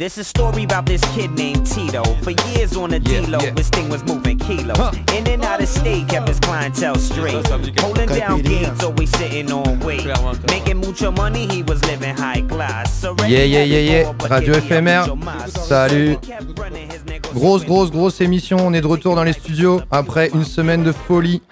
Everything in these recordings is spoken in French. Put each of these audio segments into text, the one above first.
This is a story about this kid named Tito. For years on the Yeah, D-Lo, yeah. thing was moving kilos. In and out of state, kept his clientele straight. Holding down gates, always sitting on weight. Making mucho money, he was living high class. Yeah, yeah, yeah, yeah. Radio FMR. Salut. Grosse, grosse, grosse émission. On est de retour dans les studios après une semaine de folie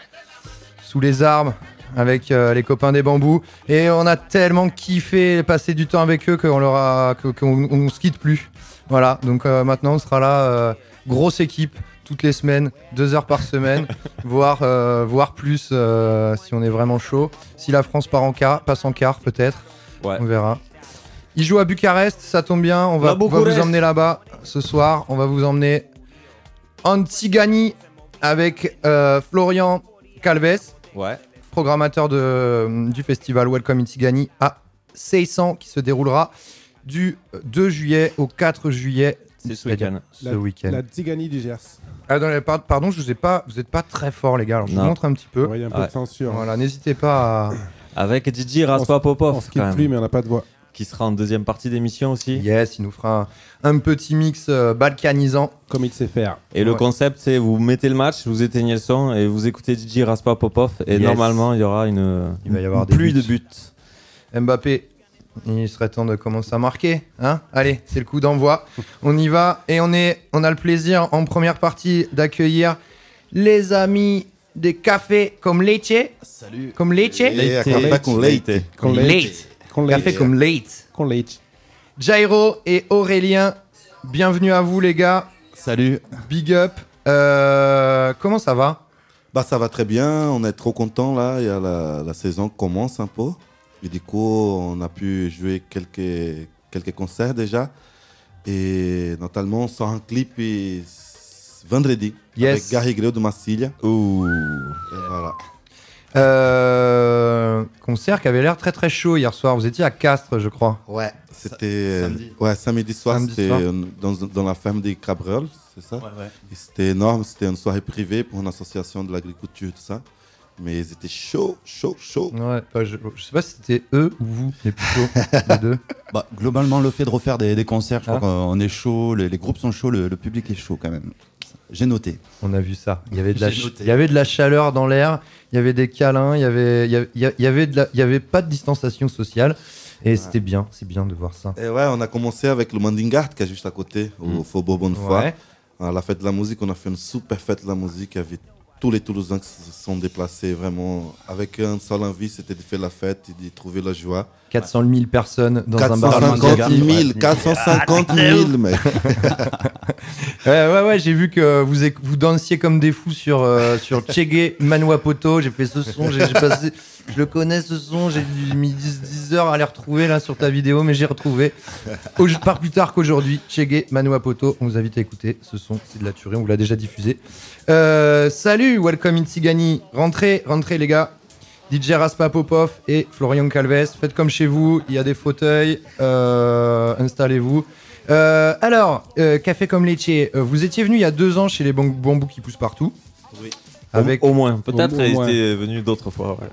sous les arbres avec euh, les copains des bambous. Et on a tellement kiffé passer du temps avec eux qu'on leur a, qu'on on se quitte plus. Voilà. Donc euh, maintenant, on sera là, euh, grosse équipe toutes les semaines, deux heures par semaine, voire, voire plus si on est vraiment chaud. Si la France part en quart, passe en quart peut-être. Ouais. On verra. Il joue à Bucarest, ça tombe bien. On va, on va vous emmener là-bas ce soir. On va vous emmener en Tigani avec Florian Calves, Ouais. Programmateur de, du festival Welcome in Tigani à 600 qui se déroulera du 2 juillet au 4 juillet. C'est ce week-end. Ce week-end. La Tzigani du Gers. Ah, pardon, je vous ai pas, vous n'êtes pas très fort les gars. Alors, je vous montre un petit peu. Ouais, il y a un peu Ouais. de censure. Voilà, n'hésitez pas à. Avec DJ On Raspa On plus, mais on n'a pas de voix. Qui sera en deuxième partie d'émission aussi. Yes, il nous fera un, un petit mix euh, balkanisant. Comme il sait faire. Et le concept, c'est vous mettez le match, vous éteignez le son et vous écoutez DJ Raspa Popov. Et Yes. normalement, il y aura une, Il va y avoir une des pluie buts. de buts. Mbappé, il serait temps de commencer à marquer. Hein Allez, c'est le coup d'envoi. on y va et on, est, on a le plaisir en première partie d'accueillir les amis des cafés comme Leche. Salut. Comme Leche. Et à café Late. Café comme Late. Con leite. Jairo et Aurélien, bienvenue à vous les gars. Salut. Big up. Euh, comment ça va Bah ça va très bien, on est trop content là, il y a la, la saison commence un peu. Et du coup, on a pu jouer quelques, quelques concerts déjà. Et notamment, on sort un clip et- vendredi Yes. avec Gary Greu de Massilia. Ouh. Et voilà. Euh, Concert qui avait l'air très très chaud hier soir. Vous étiez à Castres, je crois. Ouais, c'était samedi. ouais, samedi soir, Samedi c'était soir. dans, dans la ferme des Cabrioles, c'est ça? Ouais, ouais. Et C'était énorme, c'était une soirée privée pour une association de l'agriculture, tout ça. Mais ils étaient chauds, chauds, chauds. Ouais, bah, je, je sais pas si c'était eux ou vous, les plus chauds, les deux. Bah, globalement, le fait de refaire des, des concerts, je Ah. crois qu'on est chaud, les, les groupes sont chauds, le, le public est chaud quand même. J'ai noté. On a vu ça. Il y avait de la, il y avait de la chaleur dans l'air, il y avait des câlins, il y avait, il y avait, il y avait, de la- il y avait pas de distanciation sociale. Et c'était bien, c'est bien de voir ça. Et ouais, on a commencé avec le Mandingart qui est juste à côté, au Faubourg Bonnefoy. Ouais. À la fête de la musique, on a fait une super fête de la musique. Il y avait tous les Toulousains qui se sont déplacés vraiment avec un seul envie, c'était de faire la fête et de trouver la joie. 400 000 personnes dans un bar. 450 000, Ouais. 450 000, mec. Ouais, ouais, ouais, j'ai vu que vous, vous dansiez comme des fous sur, euh, sur Chegue Manuapoto. J'ai fait ce son, j'ai passé, je le connais ce son, j'ai mis 10, 10 heures à les retrouver là sur ta vidéo, mais j'ai retrouvé. Au- pas plus tard qu'aujourd'hui, Chegue Manuapoto. On vous invite à écouter ce son, c'est de la tuerie, on vous l'a déjà diffusé. Euh, salut, welcome in Tigani. Rentrez, rentrez les gars. DJ Raspa Popov et Florian Calves. Faites comme chez vous, il y a des fauteuils, euh, installez-vous. Euh, alors, euh, Café comme euh, vous étiez venu il y a deux ans chez les bam- bambous qui poussent partout. Oui. Avec... Au, au moins. Peut-être Au- au il moins. était venu d'autres fois. ouais.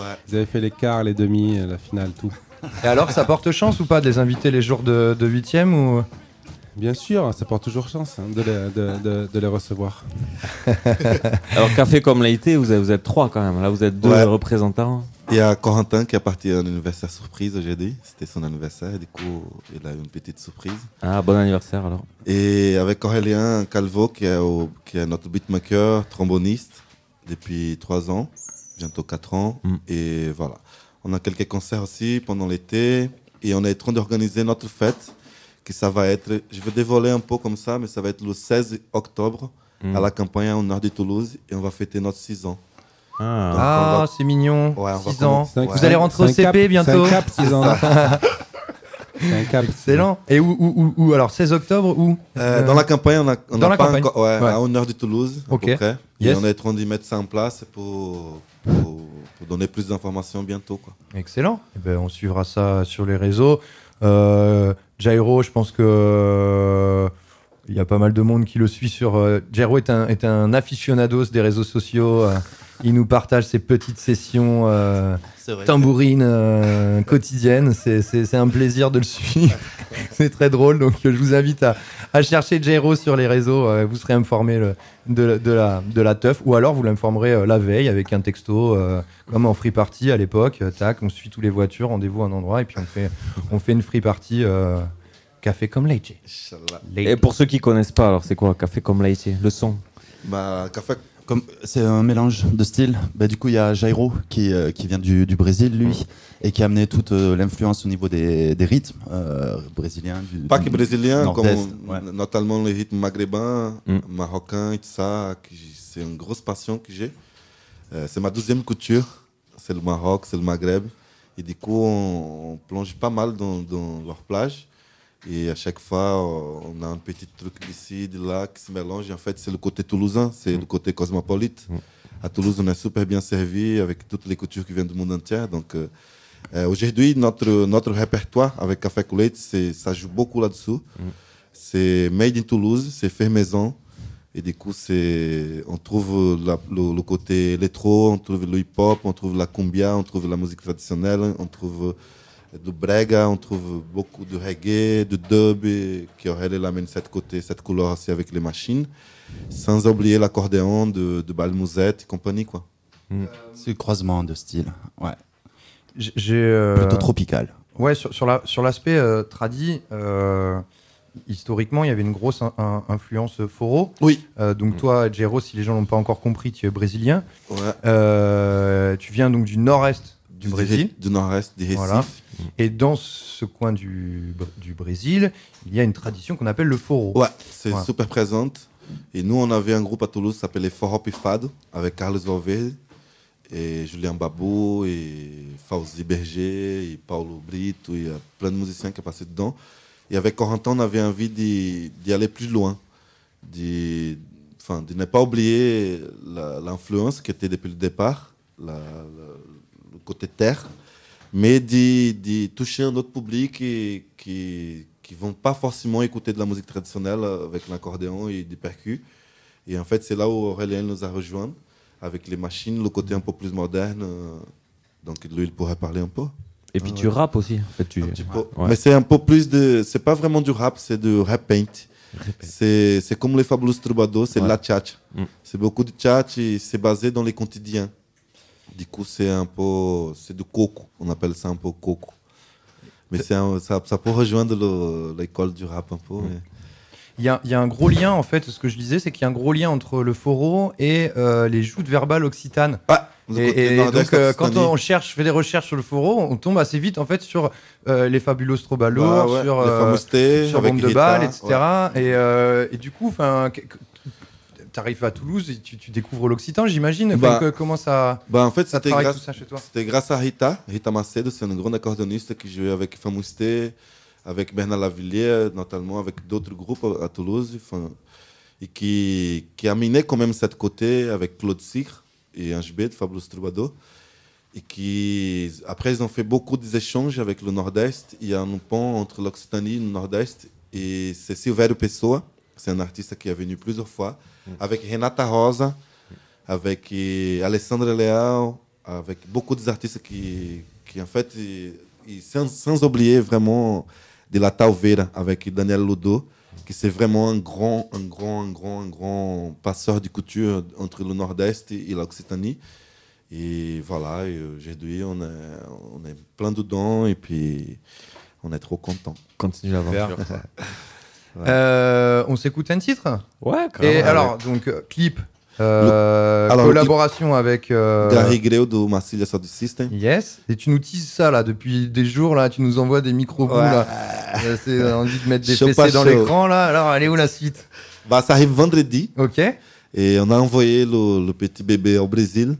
Ouais. Vous avez fait les quarts, les demi, la finale, tout. Et alors, ça porte chance ou pas de les inviter les jours de, de 8ème ou... Bien sûr, ça porte toujours chance hein, de, les, de, de- de les recevoir. Alors, café comme l'été, vous êtes, vous êtes trois quand même. Là, vous êtes deux Ouais. représentants. Il y a Corentin qui est parti à un anniversaire surprise jeudi. C'était son anniversaire, du coup, il a eu une petite surprise. Ah, bon anniversaire alors. Et avec Aurélien Calvo, qui est, au- qui est notre beatmaker, tromboniste, depuis trois ans, bientôt quatre ans. Mm. Et voilà. On a quelques concerts aussi pendant l'été. Et on est en train d'organiser notre fête, ça va être, je vais dévoiler un peu comme ça, mais ça va être le 16 octobre Mm. à la campagne au nord de Toulouse. Et on va fêter notre 6 ans. Ah. Ah, va- c'est mignon. Ouais, on va 6 ans. Un- Vous allez rentrer au CP cap- bientôt. C'est un cap, 6 ans. C'est un cap. Excellent. Et où, où, où, où Alors, 16 octobre, où? Euh, Euh, dans la campagne, on a, on dans a la pas campagne. encore, ouais, Ouais. à une heure de Toulouse, à Ok. peu près. Yes. Et on est en train de mettre ça en place pour, pour, pour donner plus d'informations bientôt. Quoi. Excellent. Eh ben, on suivra ça sur les réseaux. Euh, Jairo, je pense que euh, il y a pas mal de monde qui le suit sur. euh, Jairo est un, est un aficionados des réseaux sociaux. Il nous partage ses petites sessions euh, tambourines euh, quotidiennes. C'est- un plaisir de le suivre. c'est très drôle. Donc, je vous invite à, à chercher Jairo sur les réseaux. euh, vous serez informé le- de, de la, de la teuf. Ou alors, vous l'informerez euh, la veille avec un texto, euh, comme en free party à l'époque. Euh, tac, on suit tous les voitures, rendez-vous à un endroit, et puis on fait, on fait une free party euh, café comme Leite. Et pour ceux qui connaissent pas, alors c'est quoi Café comme Leite? Le son? Bah, café c'est un mélange de styles. Bah, du coup, il y a Jairo qui, euh, qui vient du, du Brésil, lui, et qui a amené toute euh, l'influence au niveau des, des rythmes euh, brésiliens. Du, Pas que brésilien, comme ouais. notamment les rythmes maghrébins, Mm. marocains et tout ça. C'est une grosse passion que j'ai. Euh, c'est ma deuxième couture. C'est le Maroc, c'est le Maghreb. Et du coup, on, on plonge pas mal dans, dans leur plage. Et à chaque fois, euh, on a un petit truc d'ici, de là, qui se mélange. Et en fait, c'est le côté toulousain, c'est le côté cosmopolite. À Toulouse, on est super bien servi avec toutes les coutures qui viennent du monde entier. Donc, euh, euh, aujourd'hui, notre, notre répertoire avec Café Coulette, c'est, ça joue beaucoup là-dessous. C'est made in Toulouse, c'est fait maison. Et du coup, on trouve la- le, le côté électro, on trouve le hip-hop, on trouve la cumbia, on trouve la musique traditionnelle, on trouve du brega, on trouve beaucoup de reggae, de dub, et qui aurait amène cette côté, cette couleur aussi avec les machines. Sans oublier l'accordéon de, de Balmouzette et compagnie, quoi. C'est le croisement de styles. Ouais. J'ai- euh, Plutôt tropical. Ouais, sur, sur la- sur l'aspect euh, tradi, euh, historiquement, il y avait une grosse in- in- influence foro. Oui. Euh, donc toi, Jero, si les gens l'ont pas encore compris, tu es brésilien. Ouais. Euh, tu viens donc du nord-est du Brésil. Du nord-est, du Recife. Voilà. Et dans ce coin du, du Brésil, il y a une tradition qu'on appelle le foro. Ouais, c'est super présente. Et nous, on avait un groupe à Toulouse qui s'appelait Forró Pifado, avec Carlos Valverde, et Julien Babou, et Fauzi Berger, et Paulo Brito, et il y a plein de musiciens qui passaient dedans. Et avec Corentin, on avait envie d'y aller plus loin, enfin, de ne pas oublier l'influence qui était depuis le départ, la- la- le côté terre, mais d'y toucher un autre public qui qui vont pas forcément écouter de la musique traditionnelle euh, avec l'accordéon et des percus. Et en fait, c'est là où Aurélien nous a rejoints avec les machines, le côté un peu plus moderne. euh, Donc lui, il pourrait parler un peu. Et puis tu rappes aussi. En fait, tu... Ouais. Mais c'est un peu plus de. C'est pas vraiment du rap, c'est du rap paint. C'est comme les Fabulous Troubadours, c'est de la tchatch. Mm. C'est beaucoup de tchatch et c'est basé dans les quotidiens. Du coup, c'est un peu. C'est du coco. On appelle ça un peu coco. Mais c'est un- ça, ça peut rejoindre le- l'école du rap un peu. Mm. mais- Il y a, il y a un gros lien, en fait, ce que je disais, c'est qu'il y a un gros lien entre le foro et euh, les joutes verbales occitanes. Ah, Et, donc, euh, quand on cherche, fait des recherches sur le foro, on tombe assez vite en fait sur euh, les fabuleux Strobalours, Ouais, ouais, sur, les euh, sur Bombe de Rita, Balle, etc. ouais. Et, et du coup, arrives à Toulouse et tu, tu découvres l'Occitan, j'imagine. Bah, comment ça, Bah, en fait, ça c'était travaille grâce, tout ça chez toi C'était grâce à Rita, Rita Macedo, c'est une grande accordéoniste qui jouait avec Famousté, avec Bernard Lavilliers, notamment avec d'autres groupes à à Toulouse, et qui, qui a miné quand même cette côté avec Claude Sicre et Ange B de Fabulous Troubadour. Et qui, après, ils ont fait beaucoup d'échanges avec le Nord-Est. Il y a un pont entre l'Occitanie et le Nord-Est. Et c'est Silvério Pessoa, c'est un artiste qui est venu plusieurs fois, avec Renata Rosa, avec eh, Alessandra Leal, avec beaucoup d'artistes qui, qui en fait, et, et sans, sans oublier vraiment de la Talveira, avec Daniel Ludo, qui c'est vraiment un grand, un grand, un grand, un grand passeur de couture entre le Nord-Est et, et l'Occitanie. Et voilà, et aujourd'hui, on est, on est plein dedans et puis on est trop content. Continue l'aventure. Euh, On s'écoute un titre? Ouais, Et carrément. alors, donc, euh, clip, euh, Alors, collaboration avec. euh, Gary Greu de Massilia Sound System. Yes. Et tu nous teases ça là depuis des jours là, tu nous envoies des micro-bouts là. Euh, C'est envie de mettre des pas dans l'écran là. Alors, elle est où la suite? Bah, ça arrive vendredi. Ok. Et on a envoyé le, le petit bébé au Brésil.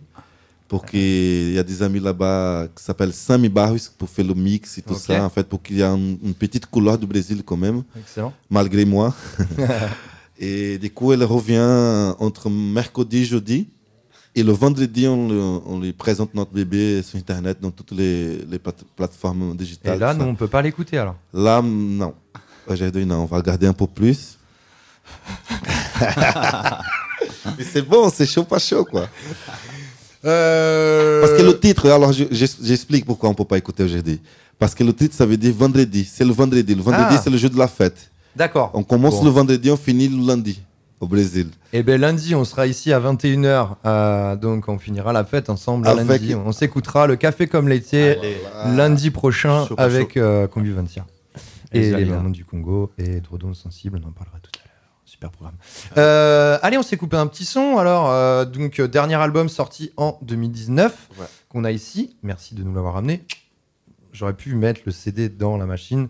Pour qu'il y a des amis là-bas qui s'appellent Sami Barros pour faire le mix et tout ça. En fait, pour qu'il y ait un- une petite couleur du Brésil quand même, Excellent. malgré moi. et du coup, elle revient entre mercredi et jeudi. Et le vendredi, on, le- on lui présente notre bébé sur Internet, dans toutes les, les plate- plateformes digitales. Et là, nous, on peut pas l'écouter alors. Là, non. Aujourd'hui, non. On va regarder un peu plus. Mais c'est bon, c'est chaud, pas chaud, quoi. Euh, Parce que le titre, alors je- je- j'explique pourquoi on ne peut pas écouter aujourd'hui. Parce que le titre, ça veut dire vendredi. C'est le vendredi. Le vendredi, Ah. c'est le jour de la fête. D'accord. On commence Bon. le vendredi, on finit le lundi au Brésil. Et ben lundi, on sera ici à 21h. euh, donc on finira la fête ensemble Avec- lundi. On s'écoutera le café comme l'été lundi prochain Chaud, avec euh, Convivencia. Et Et les mamans du Congo et Drodon Sensible, on en parlera tout. Super programme. Euh, allez, on s'est coupé un petit son. Alors, euh, donc, euh, dernier album sorti en 2019 Ouais. qu'on a ici. Merci de nous l'avoir amené. J'aurais pu mettre le CD dans la machine.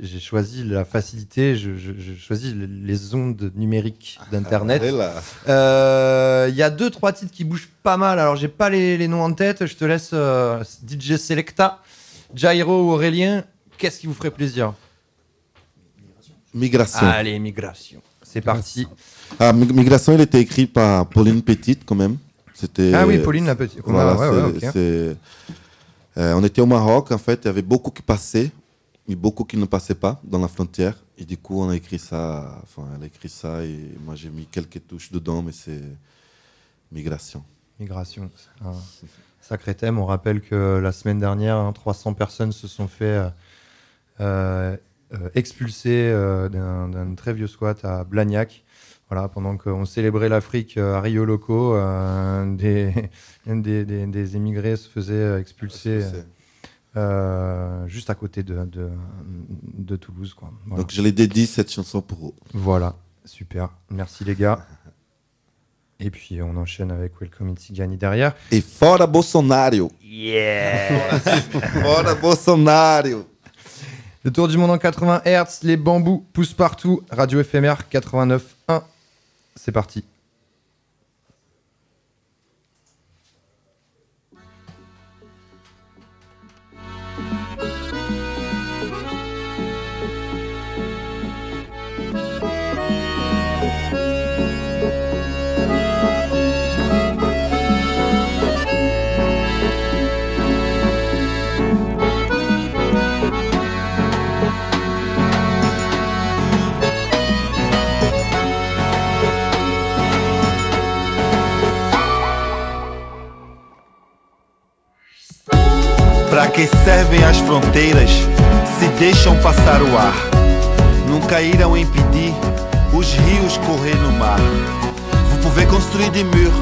J'ai choisi la facilité, je, je, je choisis les ondes numériques d'Internet. Et là, Euh, Il y a deux, trois titres qui bougent pas mal. Alors, j'ai pas les, les noms en tête. Je te laisse euh, DJ Selecta, Jairo ou Aurélien. Qu'est-ce qui vous ferait plaisir? Migration. Allez, Migration. C'est parti. Ah, Mi- Migration, il était écrit par Pauline Petite quand même. C'était. Ah oui, Pauline la petite. Voilà, Ouais, ouais, Euh, on était au Maroc, en fait, il y avait beaucoup qui passaient, mais beaucoup qui ne passaient pas dans la frontière. Et du coup, on a écrit ça, enfin, elle a écrit ça, et moi j'ai mis quelques touches dedans, mais c'est migration. Migration. un sacré thème. On rappelle que la semaine dernière, hein, 300 personnes se sont fait euh, euh, expulser euh, d'un très vieux squat à Blagnac. Voilà, pendant qu'on célébrait l'Afrique euh, à Rio Loco, euh, des, des, des- des émigrés se faisaient expulser euh, juste à côté de, de, de Toulouse. Quoi. Voilà. Donc je l'ai dédié cette chanson pour eux. Voilà, super. Merci les gars. Et puis on enchaîne avec Welcome Itzigani derrière. Et fora Bolsonaro! Yeah. Fora Bolsonaro! Le tour du monde en 80 Hz, les bambous poussent partout. Radio éphémère 89.1. C'est parti. Que servem as fronteiras se deixam passar o ar? Nunca irão impedir os rios correr no mar. Vous pouvez construire des murs,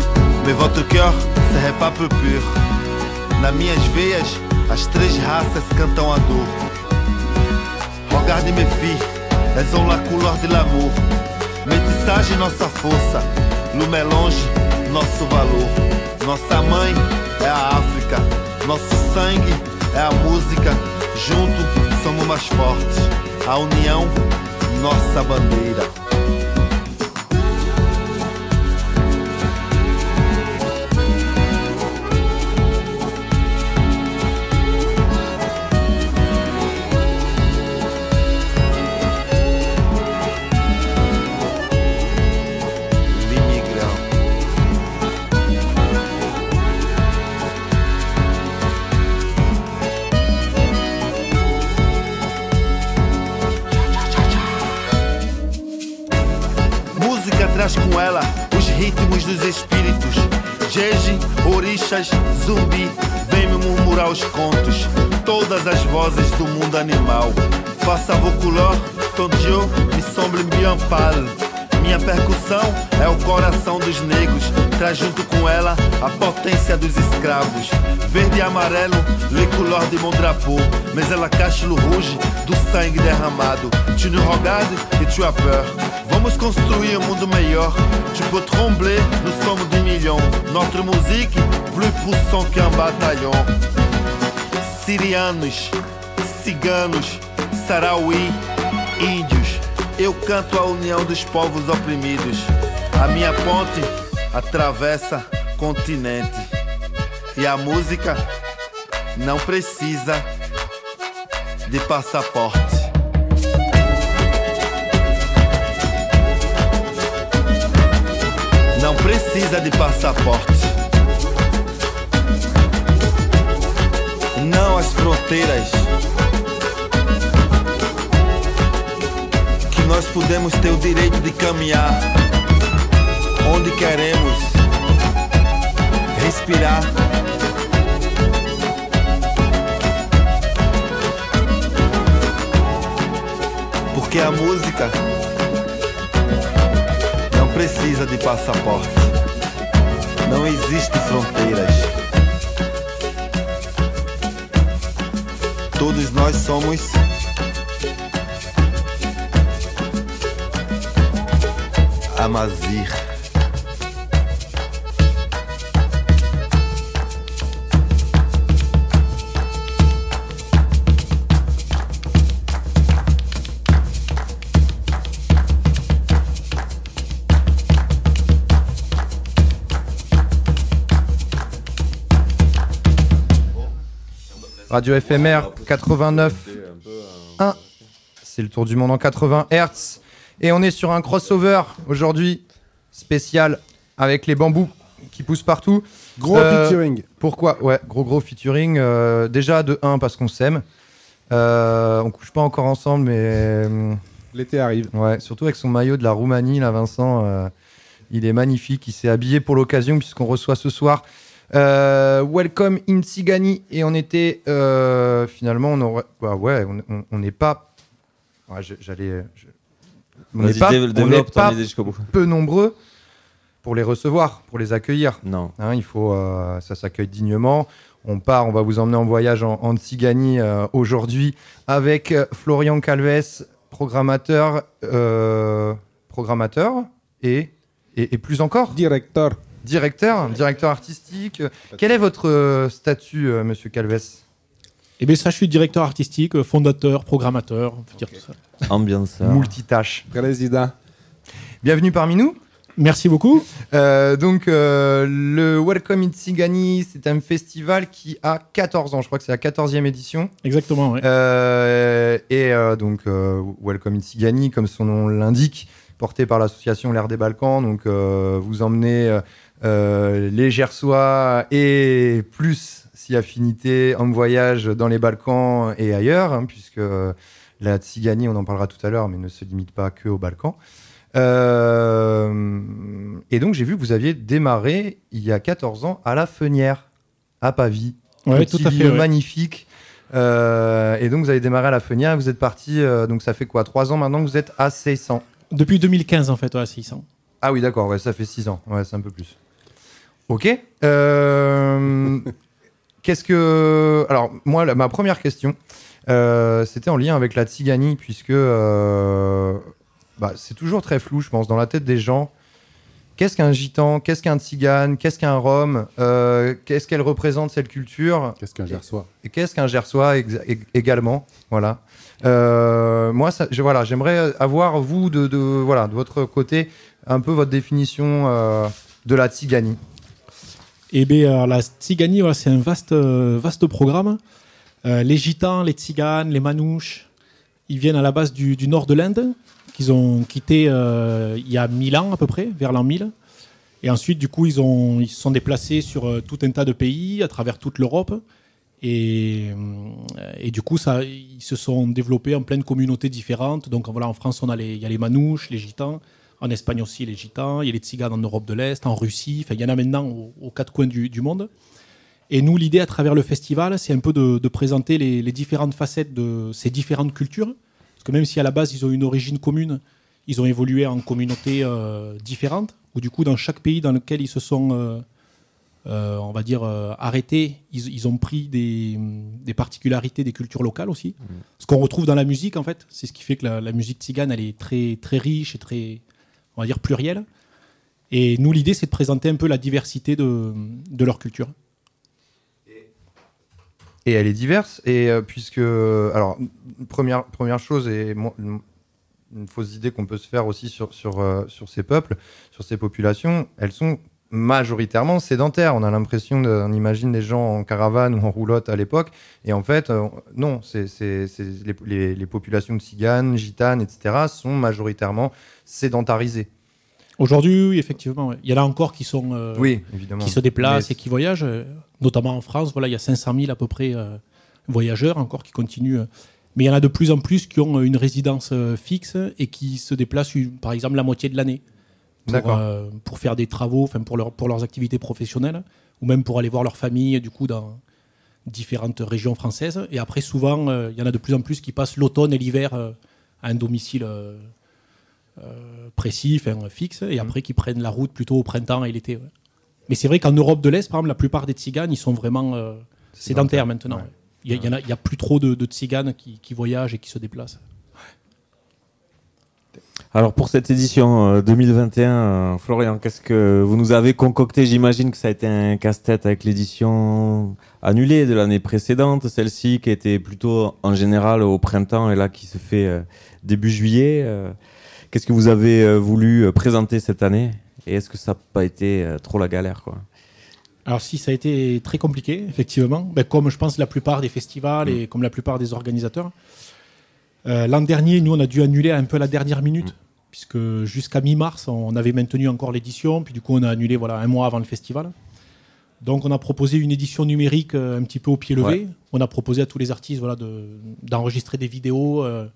mais votre cœur serait pas peu pur. Nas minhas veias, as três raças cantam a dor. Regarde mes filles, elles ont la couleur de l'amour. Métissage nossa força, no melange nosso valor. Nossa mãe é a África, nosso sangue é a música. Junto somos mais fortes. A união, nossa bandeira. Traz com ela os ritmos dos espíritos. Jeje, orixas, zumbi, vem me murmurar os contos. Todas as vozes do mundo animal. Faça vos couleurs, ton me semble bien. Minha percussão é o coração dos negros. Traz junto com ela a potência dos escravos. Verde e amarelo, le couleur de mon drapeau. Mais ela cache le rouge do sangue derramado. Tu regardes et tu as peur. Vamos construir um mundo melhor. Tu peux trembler, nous sommes des millions. Notre musique, plus puissant qu'un bataillon. Sirianos, ciganos, sarauí, índios. Eu canto a união dos povos oprimidos. A minha ponte atravessa continente. E a música não precisa de passaporte. Não precisa de passaporte. Não as fronteiras. Que nós podemos ter o direito de caminhar onde queremos. respirar. Porque a música não precisa de passaporte. Não existe fronteiras. Todos nós somos Amazir. Radio FMR 89 1. C'est le tour du monde en 80 Hz. Et on est sur un crossover aujourd'hui spécial avec les bambous qui poussent partout. Gros Euh, featuring. Pourquoi? Ouais, gros gros featuring. euh, déjà de 1 parce qu'on s'aime. Euh, on couche pas encore ensemble, mais euh, L'été arrive. ouais, surtout avec son maillot de la Roumanie, là, Vincent. il est magnifique. Il s'est habillé pour l'occasion puisqu'on reçoit ce soir. Euh, Welcome in Tsigani et on était euh, finalement on aurait bah ouais on- n'est pas ouais, j'allais je- on n'est pas, on peu nombreux pour les recevoir pour les accueillir Non. Hein, il faut, euh, ça s'accueille dignement. On part, on va vous emmener en voyage en, en Tzigani euh, aujourd'hui avec Florian Calves, programmateur, euh, programmateur et, et, et plus encore Directeur. Directeur, directeur artistique. Quel est votre euh, statut, euh, Monsieur Calves Eh bien, ça, je suis directeur artistique, fondateur, programmateur, on peut dire tout ça. Ambiance. Multitâche. Président. Bienvenue parmi nous. Merci beaucoup. Euh, donc, euh, le Welcome in Tsigani, c'est un festival qui a 14 ans. Je crois que c'est la 14e édition. Exactement. Euh, et euh, donc, euh, Welcome in Tsigani, comme son nom l'indique, porté par l'association L'Air des Balkans. Donc, euh, vous emmenez euh, les Gersois et plus, si affinité, en voyage dans les Balkans et ailleurs, hein, puisque euh, la Tsigani, on en parlera tout à l'heure, mais ne se limite pas que aux Balkans. Euh, et donc, j'ai vu que vous aviez démarré il y a 14 ans à la Fenière, à Pavie. Ouais, tout à fait. ouais. magnifique. Euh, et donc, vous avez démarré à la Fenière, vous êtes parti, donc ça fait quoi Trois ans maintenant que vous êtes à 600 Depuis 2015, en fait, ouais, 600. Ah oui, d'accord, ouais, ça fait 6 ans. Ouais, c'est un peu plus. Ok. Euh, Qu'est-ce que. Alors, moi, la- ma première question, euh, c'était en lien avec la Tzigani, puisque euh, bah, c'est toujours très flou, je pense, dans la tête des gens. Qu'est-ce qu'un gitan Qu'est-ce qu'un tzigane Qu'est-ce qu'un rome Qu'est-ce qu'elle représente, cette culture Qu'est-ce qu'un gersois Et qu'est-ce qu'un gersois également Voilà. Moi, ça, je- voilà, j'aimerais avoir vous de, de- voilà de votre côté un peu votre définition de la tziganie. Eh bien, alors, la Tsigani, voilà, c'est un vaste, euh, vaste programme. Euh, les Gitans, les Tziganes, les Manouches, ils viennent à la base du, nord de l'Inde, qu'ils ont quitté euh, il y a 1000 ans à peu près, vers l'an 1000. Et ensuite, du coup, ils, ont, ils se sont déplacés sur euh, tout un tas de pays, à travers toute l'Europe. Et, euh, et du coup, ça, ils se sont développés en plein de communautés différentes. Donc voilà, en France, on a les, il y a les Manouches, les Gitans. En Espagne aussi, les Gitans. Il y a les Tziganes en Europe de l'Est, en Russie. Enfin, il y en a maintenant aux, aux quatre coins du, du monde. Et nous, l'idée à travers le festival, c'est un peu de, de présenter les, les différentes facettes de ces différentes cultures. Parce que même si à la base, ils ont une origine commune, ils ont évolué en communautés euh, différentes, où du coup, dans chaque pays dans lequel ils se sont, euh, euh, on va dire, arrêtés, ils, ils ont pris des, des particularités des cultures locales aussi. Ce qu'on retrouve dans la musique, en fait, c'est ce qui fait que la, la musique tzigane, elle est très, très riche et très, on va dire, plurielle. Et nous, l'idée, c'est de présenter un peu la diversité de, de leur culture. Et elle est diverse. Et euh, puisque, alors, première, première chose, et une fausse idée qu'on peut se faire aussi sur, sur, euh, sur ces peuples, sur ces populations, elles sont majoritairement sédentaires. On a l'impression, on imagine des gens en caravane ou en roulotte à l'époque. Et en fait, euh, non, c'est, les, les- les populations tziganes, gitanes, etc., sont majoritairement sédentarisées. Aujourd'hui, oui, effectivement, ouais. il y en a encore qui sont euh, Oui, évidemment. qui se déplacent Mais- et qui voyagent, notamment en France. Voilà, il y a 500 000 à peu près euh, voyageurs encore qui continuent. Mais il y en a de plus en plus qui ont une résidence fixe et qui se déplacent, par exemple, la moitié de l'année pour, euh, pour faire des travaux, enfin pour, leur, pour leurs activités professionnelles, ou même pour aller voir leur famille, du coup, dans différentes régions françaises. Et après, souvent, euh, il y en a de plus en plus qui passent l'automne et l'hiver euh, à un domicile précis, enfin, fixe, et après qui prennent la route plutôt au printemps et l'été. ouais. Mais c'est vrai qu'en Europe de l'Est, par exemple, la plupart des tziganes, ils sont vraiment sédentaires maintenant. ouais. ouais. Il y, a- il il plus trop de, de tziganes qui, qui voyagent et qui se déplacent. Alors pour cette édition euh, 2021, euh, Florian, qu'est-ce que vous nous avez concocté? J'imagine que ça a été un casse-tête avec l'édition annulée de l'année précédente, celle-ci qui était plutôt en général au printemps et là qui se fait euh, début juillet. euh. Qu'est-ce que vous avez euh, voulu euh, présenter cette année? Et est-ce que ça n'a pas été euh, trop la galère quoi? Alors si ça a été très compliqué, effectivement, ben, comme je pense la plupart des festivals et comme la plupart des organisateurs. Euh, L'an dernier, nous, on a dû annuler un peu à la dernière minute, puisque jusqu'à mi-mars, on avait maintenu encore l'édition, puis du coup, on a annulé voilà, un mois avant le festival. Donc on a proposé une édition numérique euh, un petit peu au pied levé. Ouais. On a proposé à tous les artistes voilà, de- d'enregistrer des vidéos euh,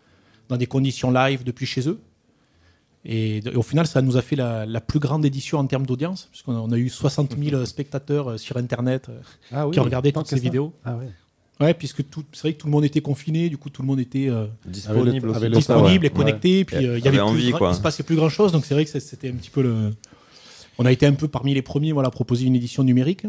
dans des conditions live depuis chez eux. Et, et au final, ça nous a fait la, la plus grande édition en termes d'audience, puisqu'on a, eu 60 000 spectateurs euh, sur Internet Ah qui ont regardé toutes ces ça. vidéos. Ah ouais. Ouais, puisque tout- c'est vrai que tout le monde était confiné, du coup tout le monde était euh, Disponible le ouais. et connecté, puis euh, il y Avait avait plus envie, quoi. il se passait plus grand chose, donc c'est vrai que c'était un petit peu le. On a été un peu parmi les premiers voilà, à proposer une édition numérique.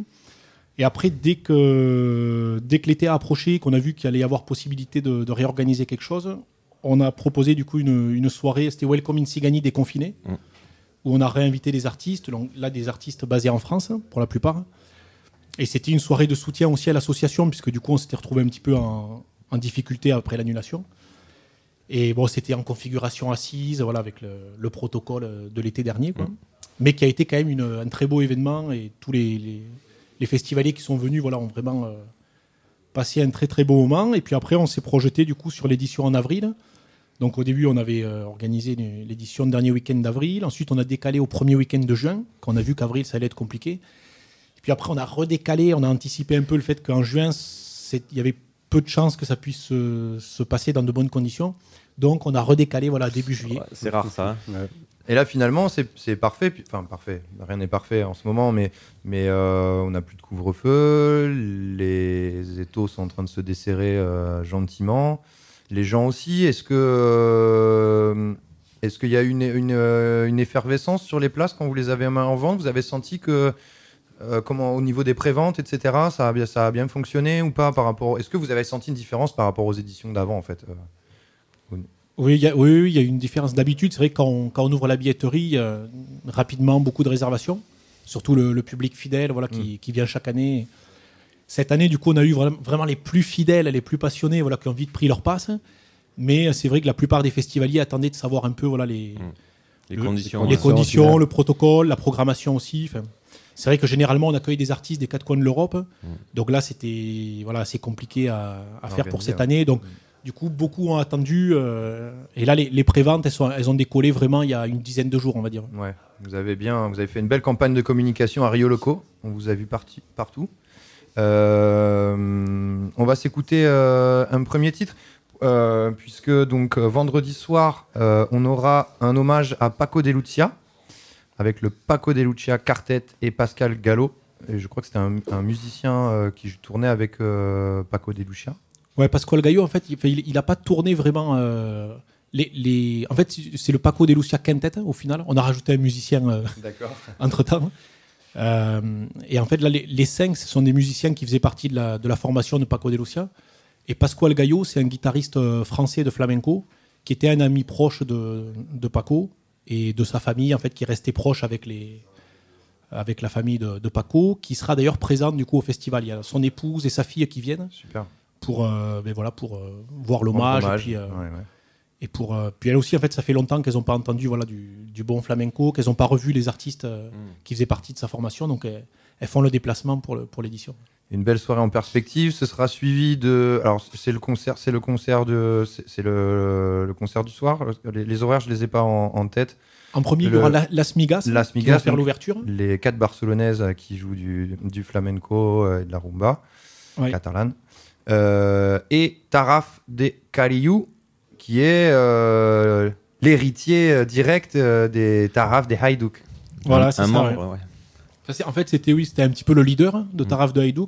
Et après, dès que, dès que l'été a approché, qu'on a vu qu'il allait y avoir possibilité de, de réorganiser quelque chose, on a proposé du coup une, une soirée, c'était Welcome in Sigani déconfiné, Mm. où on a réinvité des artistes, donc là des artistes basés en France pour la plupart. Et c'était une soirée de soutien aussi à l'association, puisque du coup on s'était retrouvé un petit peu en, en difficulté après l'annulation. Et bon, c'était en configuration assise, voilà, avec le, le protocole de l'été dernier, quoi. mais qui a été quand même une- un très beau événement. Et tous les, les, les festivaliers qui sont venus voilà, ont vraiment euh, passé un très très beau moment. Et puis après, on s'est projeté du coup sur l'édition en avril. Donc au début, on avait euh, organisé l'édition dernier week-end d'avril. Ensuite, on a décalé au premier week-end de juin, quand on a vu qu'avril, ça allait être compliqué. Et puis après, on a redécalé, on a anticipé un peu le fait qu'en juin, il y avait peu de chances que ça puisse se, se passer dans de bonnes conditions. Donc on a redécalé voilà, début juillet. Ouais, C'est rare ça. hein. Ouais. Et là, finalement, c'est parfait. Enfin, parfait. Rien n'est parfait en ce moment, mais, mais euh, on n'a plus de couvre-feu. Les étaux sont en train de se desserrer euh, gentiment. Les gens aussi. Est-ce que euh, est-ce qu'il y a une, une, euh, une effervescence sur les places quand vous les avez en vente? Vous avez senti que euh, comment au niveau des préventes, etc. Ça a bien, ça a bien fonctionné ou pas par rapport Est-ce que vous avez senti une différence par rapport aux éditions d'avant en fait euh Oui, il y a, oui, oui, il y a une différence d'habitude. C'est vrai que quand on, quand on ouvre la billetterie, a rapidement beaucoup de réservations, surtout le, le public fidèle voilà, qui, qui vient chaque année. Cette année, du coup, on a eu vraiment, les plus fidèles, les plus passionnés voilà, qui ont vite pris leur passe. Mais c'est vrai que la plupart des festivaliers attendaient de savoir un peu voilà, les, Les le- conditions. les conditions, ouais. le protocole, la programmation aussi. C'est vrai que généralement, on accueille des artistes des quatre coins de l'Europe. Donc là, c'était voilà, assez compliqué à, à faire pour cette ouais. année. Donc, du coup, beaucoup ont attendu. euh, et là, les, les préventes, elles, sont, elles ont décollé vraiment il y a une dizaine de jours, on va dire. Ouais, vous avez bien, vous avez fait une belle campagne de communication à Rio Loco. On vous a vu parti- partout. Euh, on va s'écouter euh, un premier titre, puisque donc vendredi soir, on aura un hommage à Paco de Lucia, avec le Paco de Lucia Quartet et Pascal Gallo. Et je crois que c'était un, un musicien euh, qui tournait avec euh, Paco de Lucia. Ouais, Pasquale Gaillot, en fait, il n'a pas tourné vraiment. euh, les, les... En fait, c'est le Paco de Lucia Quintet, au final. On a rajouté un musicien entre-temps. Et en fait, là, les, les cinq, ce sont des musiciens qui faisaient partie de la, de la formation de Paco de Lucia. Et Pasquale Gaillot, c'est un guitariste français de flamenco qui était un ami proche de, de Paco et de sa famille, en fait, qui restait proche avec, les, avec la famille de, de Paco, qui sera d'ailleurs présente du coup au festival. Il y a son épouse et sa fille qui viennent Super. pour, euh, ben voilà, pour euh, voir l'hommage. Et, puis, euh, Ouais, ouais. et pour, euh, puis elles aussi, en fait, ça fait longtemps qu'elles n'ont pas entendu voilà, du, du bon flamenco, qu'elles n'ont pas revu les artistes euh, qui faisaient partie de sa formation. Donc elles, elles font le déplacement pour le- pour l'édition. Une belle soirée en perspective. Ce sera suivi de. Alors c'est le concert, c'est le concert de, c'est le, le concert du soir. Les, les horaires, je les ai pas en, en tête. En premier, il y Le- aura la- Las Migas, Las qui Migas, va faire l'ouverture. Les quatre Barcelonaises euh, qui jouent du, du flamenco euh, et de la rumba Ouais. catalane. Euh, et Taraf de Cariou, qui est euh, l'héritier direct des Taraf des Haïdouk. Voilà, c'est un ça. membre, ouais. ouais. Ça, en fait, c'était oui, c'était un petit peu le leader de Taraf de Haïdoux.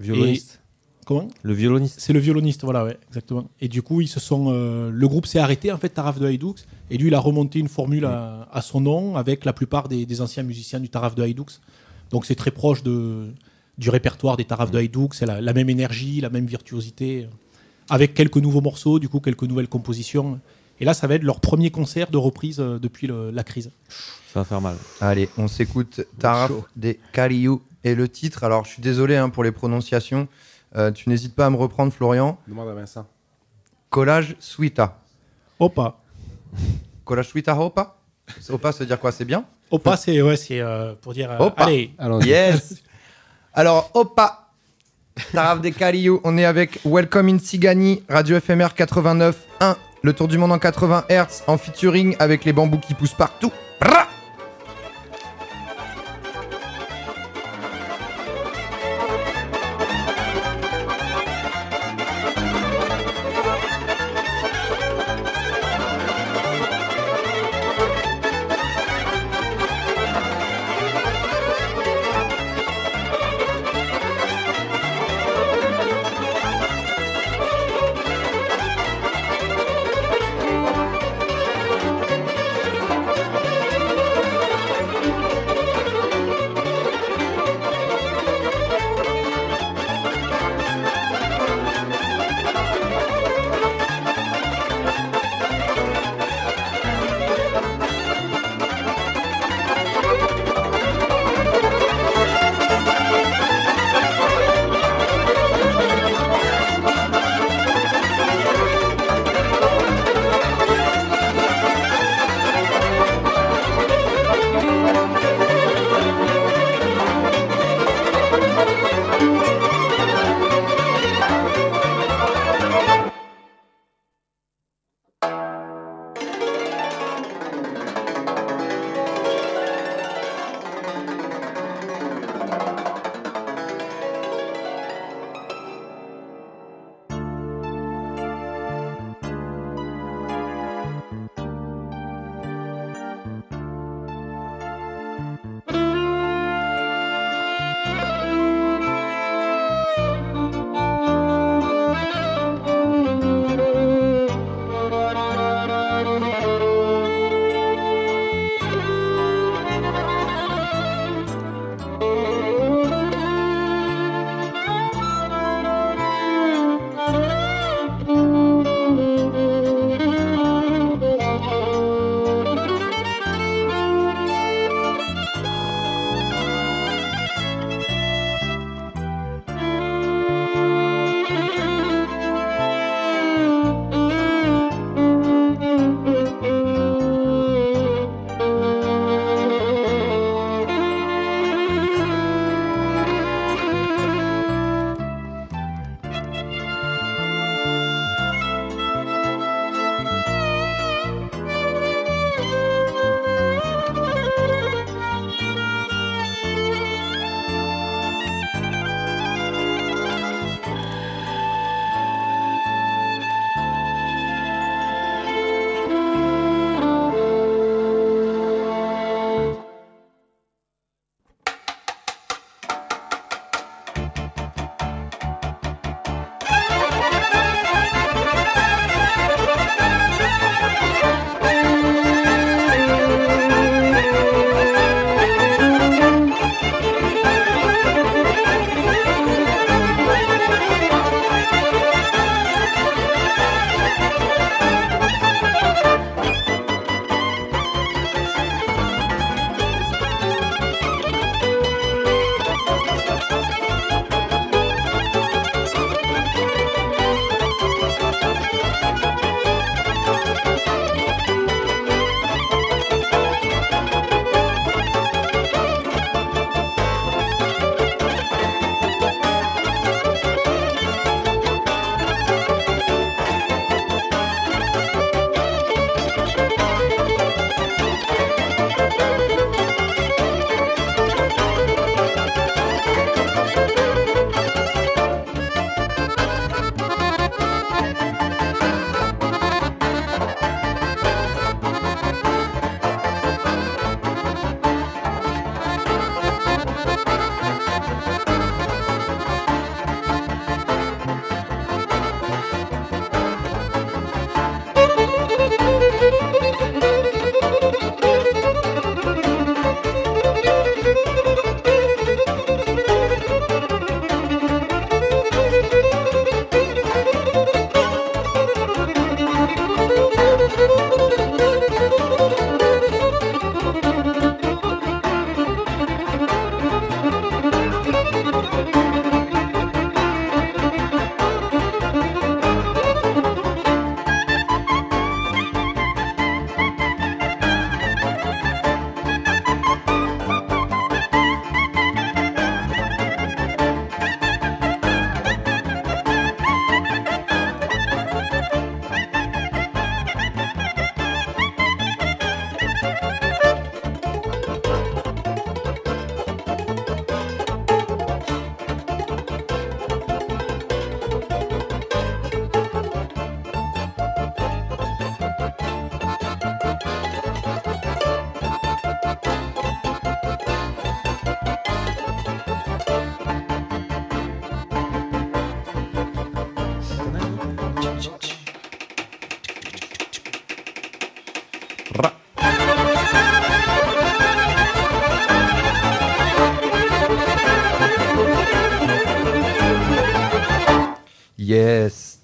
Violoniste. Comment? Le violoniste. C'est le violoniste, voilà, ouais, exactement. Et du coup, ils se sont, euh, le groupe s'est arrêté en fait, Taraf de Haïdoux, et lui, il a remonté une formule à, à son nom avec la plupart des, des anciens musiciens du Taraf de Haïdoux. Donc c'est très proche de, du répertoire des Taraf de Haïdoux. C'est la, la même énergie, la même virtuosité, avec quelques nouveaux morceaux, du coup quelques nouvelles compositions. Et là, ça va être leur premier concert de reprise euh, depuis le- la crise. Ça va faire mal. Allez, on s'écoute Taraf des Kaliou et le titre. Alors, je suis désolé hein, pour les prononciations. Euh, tu n'hésites pas à me reprendre, Florian. Demande à Vincent. Collage Suita. Opa. Collage Suita Opa? Opa, ça veut dire quoi? C'est bien? Opa, c'est ouais, c'est euh, pour dire. euh, Opa. allez, Allons-y. Yes Alors, Opa Taraf des Kaliou, on est avec Welcome in Tsigani, Radio FMR 89.1, le tour du monde en 80 Hz, en featuring avec les bambous qui poussent partout.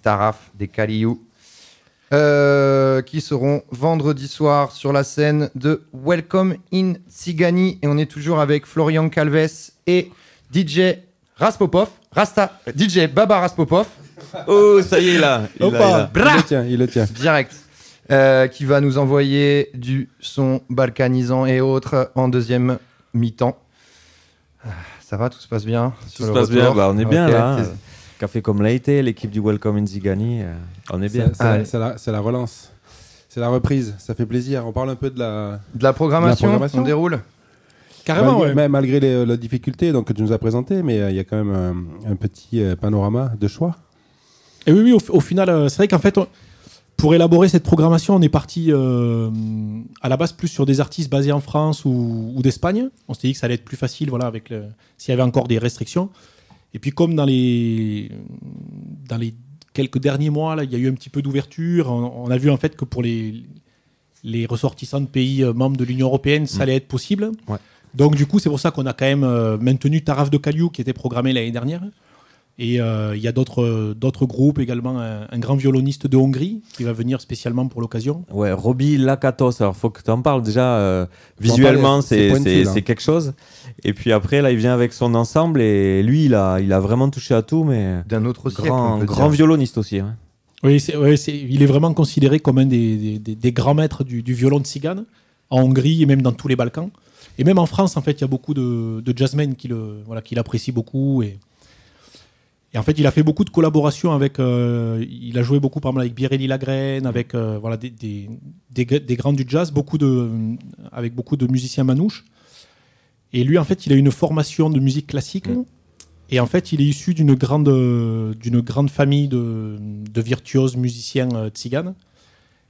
Taraf des Kaliou. Euh, qui seront vendredi soir sur la scène de Welcome in Tsigani. Et on est toujours avec Florian Calves et DJ Raspopov. Rasta, DJ Baba Raspopov. Oh, ça y est là. Il a- il a-. Il le tient, il le tient. direct. euh, qui va nous envoyer du son balkanisant et autres en deuxième mi-temps. Ah, Ça va, tout se passe bien Tout sur se le passe retour bien, bah, on est bien là. Café comme l'a été, l'équipe du Welcome in Zigani, euh, on est bien. C'est- la, relance. C'est la reprise. Ça fait plaisir. On parle un peu de la. De la programmation, De la programmation on déroule. Carrément, malgré, ouais. malgré les, la difficulté donc, que tu nous as présenté, mais euh, il y a quand même un, un petit euh, panorama de choix. Et oui, oui, au, au final, euh, c'est vrai qu'en fait, on- pour élaborer cette programmation, on est parti euh, à la base plus sur des artistes basés en France ou, ou d'Espagne. On s'était dit que ça allait être plus facile, voilà, avec s'il y avait encore des restrictions. Et puis comme dans les dans les quelques derniers mois, là, il y a eu un petit peu d'ouverture. On, on a vu en fait que pour les les ressortissants de pays euh, membres de l'Union européenne, ça Mm. allait être possible. Ouais. Donc du coup, c'est pour ça qu'on a quand même euh, maintenu Taraf de Kaliou qui était programmé l'année dernière. Et euh, il y a d'autres d'autres groupes également, un, un grand violoniste de Hongrie qui va venir spécialement pour l'occasion. Ouais, Roby Lakatos, alors faut que tu en parles déjà. euh, visuellement, c'est quelque chose. Et puis après, là, il vient avec son ensemble et lui, il a, il a vraiment touché à tout, mais D'un autre siècle. grand, grand violoniste aussi. hein. Oui, c'est- ouais, c'est- il est vraiment considéré comme un des, des- des- des grands maîtres du, du violon de cigane en Hongrie et même dans tous les Balkans. Et même en France, en fait, il y a beaucoup de, de jazzmen qui le voilà, qui l'apprécient beaucoup. Et, et en fait, il a fait beaucoup de collaborations avec. euh, il a joué beaucoup, par exemple, avec Birelli Lagraine, avec euh, voilà, des, des, des, des grands du jazz, beaucoup de, avec beaucoup de musiciens manouches. Et lui, en fait, il a une formation de musique classique. Et en fait, il est issu d'une grande, euh, d'une grande famille de, de virtuoses musiciens euh, tziganes.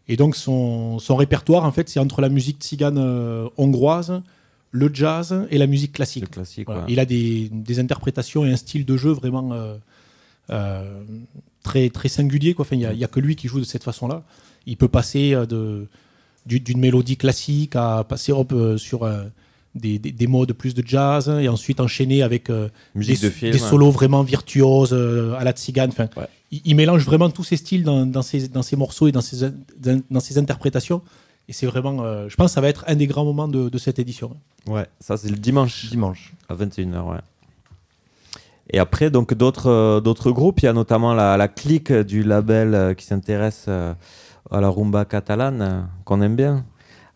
Et donc, son, son répertoire, en fait, c'est entre la musique tzigane euh, hongroise, le jazz et la musique classique. Le classique. Voilà. ouais. Il a des, des interprétations et un style de jeu vraiment euh, euh, très, très singulier. quoi. Enfin, Il n'y a, il y a que lui qui joue de cette façon-là. Il peut passer euh, de, d'une mélodie classique à passer hop, euh, sur euh, des, des, des modes plus de jazz et ensuite enchaîner avec euh, des, de film. des solos vraiment virtuoses euh, à la tzigane. Enfin, Ouais. il, il mélange vraiment tous ses styles dans, dans, ses, dans ses morceaux et dans ses, dans, dans ses interprétations. Et c'est vraiment, euh, je pense que ça va être un des grands moments de, de cette édition. Ouais, ça c'est le dimanche Dimanche. à 21h. Ouais. Et après, donc d'autres euh, d'autres groupes, il y a notamment la, la clique du label euh, qui s'intéresse euh, à la rumba catalane, qu'on aime bien,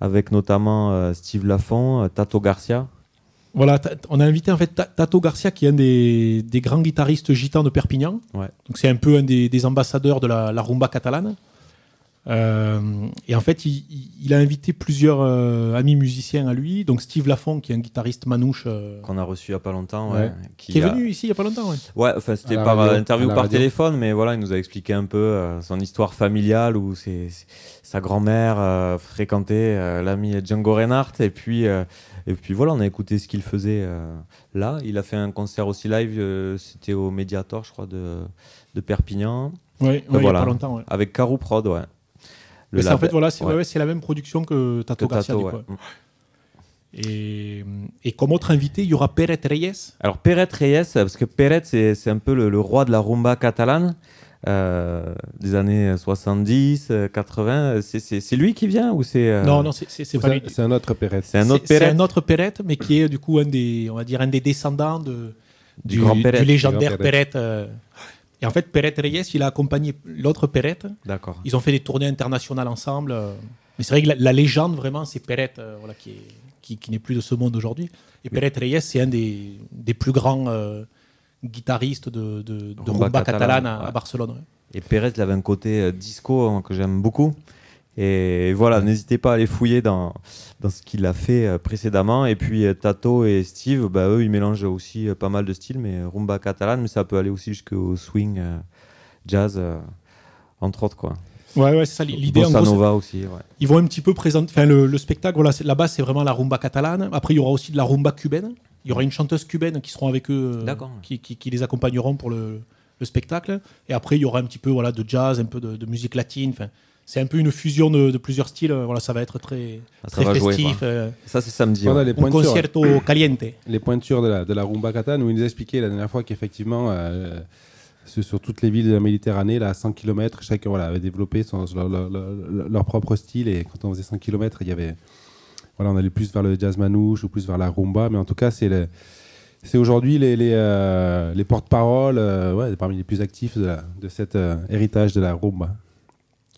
avec notamment Steve Lafont, Tato Garcia. Voilà, on a invité en fait Ta- Tato Garcia, qui est un des, des grands guitaristes gitans de Perpignan. Ouais. Donc c'est un peu un des, des ambassadeurs de la, la rumba catalane. Euh, et en fait, il, a invité plusieurs euh, amis musiciens à lui. Donc Steve Lafont, qui est un guitariste manouche, euh, qu'on a reçu il y a pas longtemps, ouais, Ouais. qui est a- venu ici il y a pas longtemps. ouais. Ouais, enfin c'était par radio, interview la par radio. téléphone, mais voilà, il nous a expliqué un peu euh, son histoire familiale où c'est sa grand-mère euh, fréquentait euh, l'ami Django Reinhardt et puis euh, et puis voilà, on a écouté ce qu'il faisait euh, là. Il a fait un concert aussi live, euh, c'était au Mediator, je crois, de, de Perpignan, Ouais, ouais, il y a pas longtemps. ouais. avec Karou Prod, ouais. Le Mais c'est en fait, voilà, c'est ouais. ouais, c'est la même production que Tato que Garcia. Tato, du ouais. coup, ouais. Et, et comme autre invité, il y aura Peret Reyes. Alors Peret Reyes, parce que Peret c'est c'est un peu le, le roi de la rumba catalane euh, des années 70, euh, 80. C'est- C'est c'est lui qui vient ou c'est euh, Non, non, c'est- pas lui. C'est un autre Pérez. c'est un autre Peret un autre Perret, mais qui est du coup un des, on va dire, un des descendants de, Du grand Perret. du légendaire Du Et en fait, Perret Reyes, il a accompagné l'autre Perret. D'accord. Ils ont fait des tournées internationales ensemble. euh. Mais c'est vrai que la, la légende, vraiment, c'est Perret, euh, voilà, qui, est- qui, qui n'est plus de ce monde aujourd'hui. Et Perret Reyes, c'est un des, des plus grands euh, guitaristes de, de, de Rumba rumba, catalane, catalane à. Barcelone. ouais. Et Pérez, il avait un côté euh, disco hein, que j'aime beaucoup. Et voilà, n'hésitez pas à aller fouiller dans, dans ce qu'il a fait euh, précédemment. Et puis euh, Tato et Steve, bah, eux, ils mélangent aussi euh, pas mal de styles, mais rumba catalane, mais ça peut aller aussi jusqu'au swing, euh, jazz, euh, entre autres. Quoi. Ouais, ouais, c'est ça. L'idée, en Bossa Nova aussi. Ouais. Ils vont un petit peu présenter. Enfin, le, le spectacle, voilà, là-bas, c'est vraiment la rumba catalane. Après, il y aura aussi de la rumba cubaine. Il y aura une chanteuse cubaine qui seront avec eux, euh, qui, qui- qui les accompagneront pour le, le spectacle. Et après, il y aura un petit peu voilà, de jazz, un peu de, de musique latine. Enfin, c'est un peu une fusion de, de plusieurs styles. Voilà, ça va être très, Ah, ça très festif. euh, Ça, c'est samedi. On a les un pointures, concerto caliente. les pointures de la, de la rumba catane où il nous expliquait la dernière fois qu'effectivement, euh, sur, sur toutes les villes de la Méditerranée, là, à 100 km, chacun voilà, avait développé son- leur, leur- leur- leur propre style. Et quand on faisait 100 km, il y avait. Voilà, on allait plus vers le jazz manouche ou plus vers la rumba. Mais en tout cas, c'est le- c'est aujourd'hui les, les, euh, les porte-paroles euh, ouais, parmi les plus actifs de, la- de cet euh, héritage de la rumba.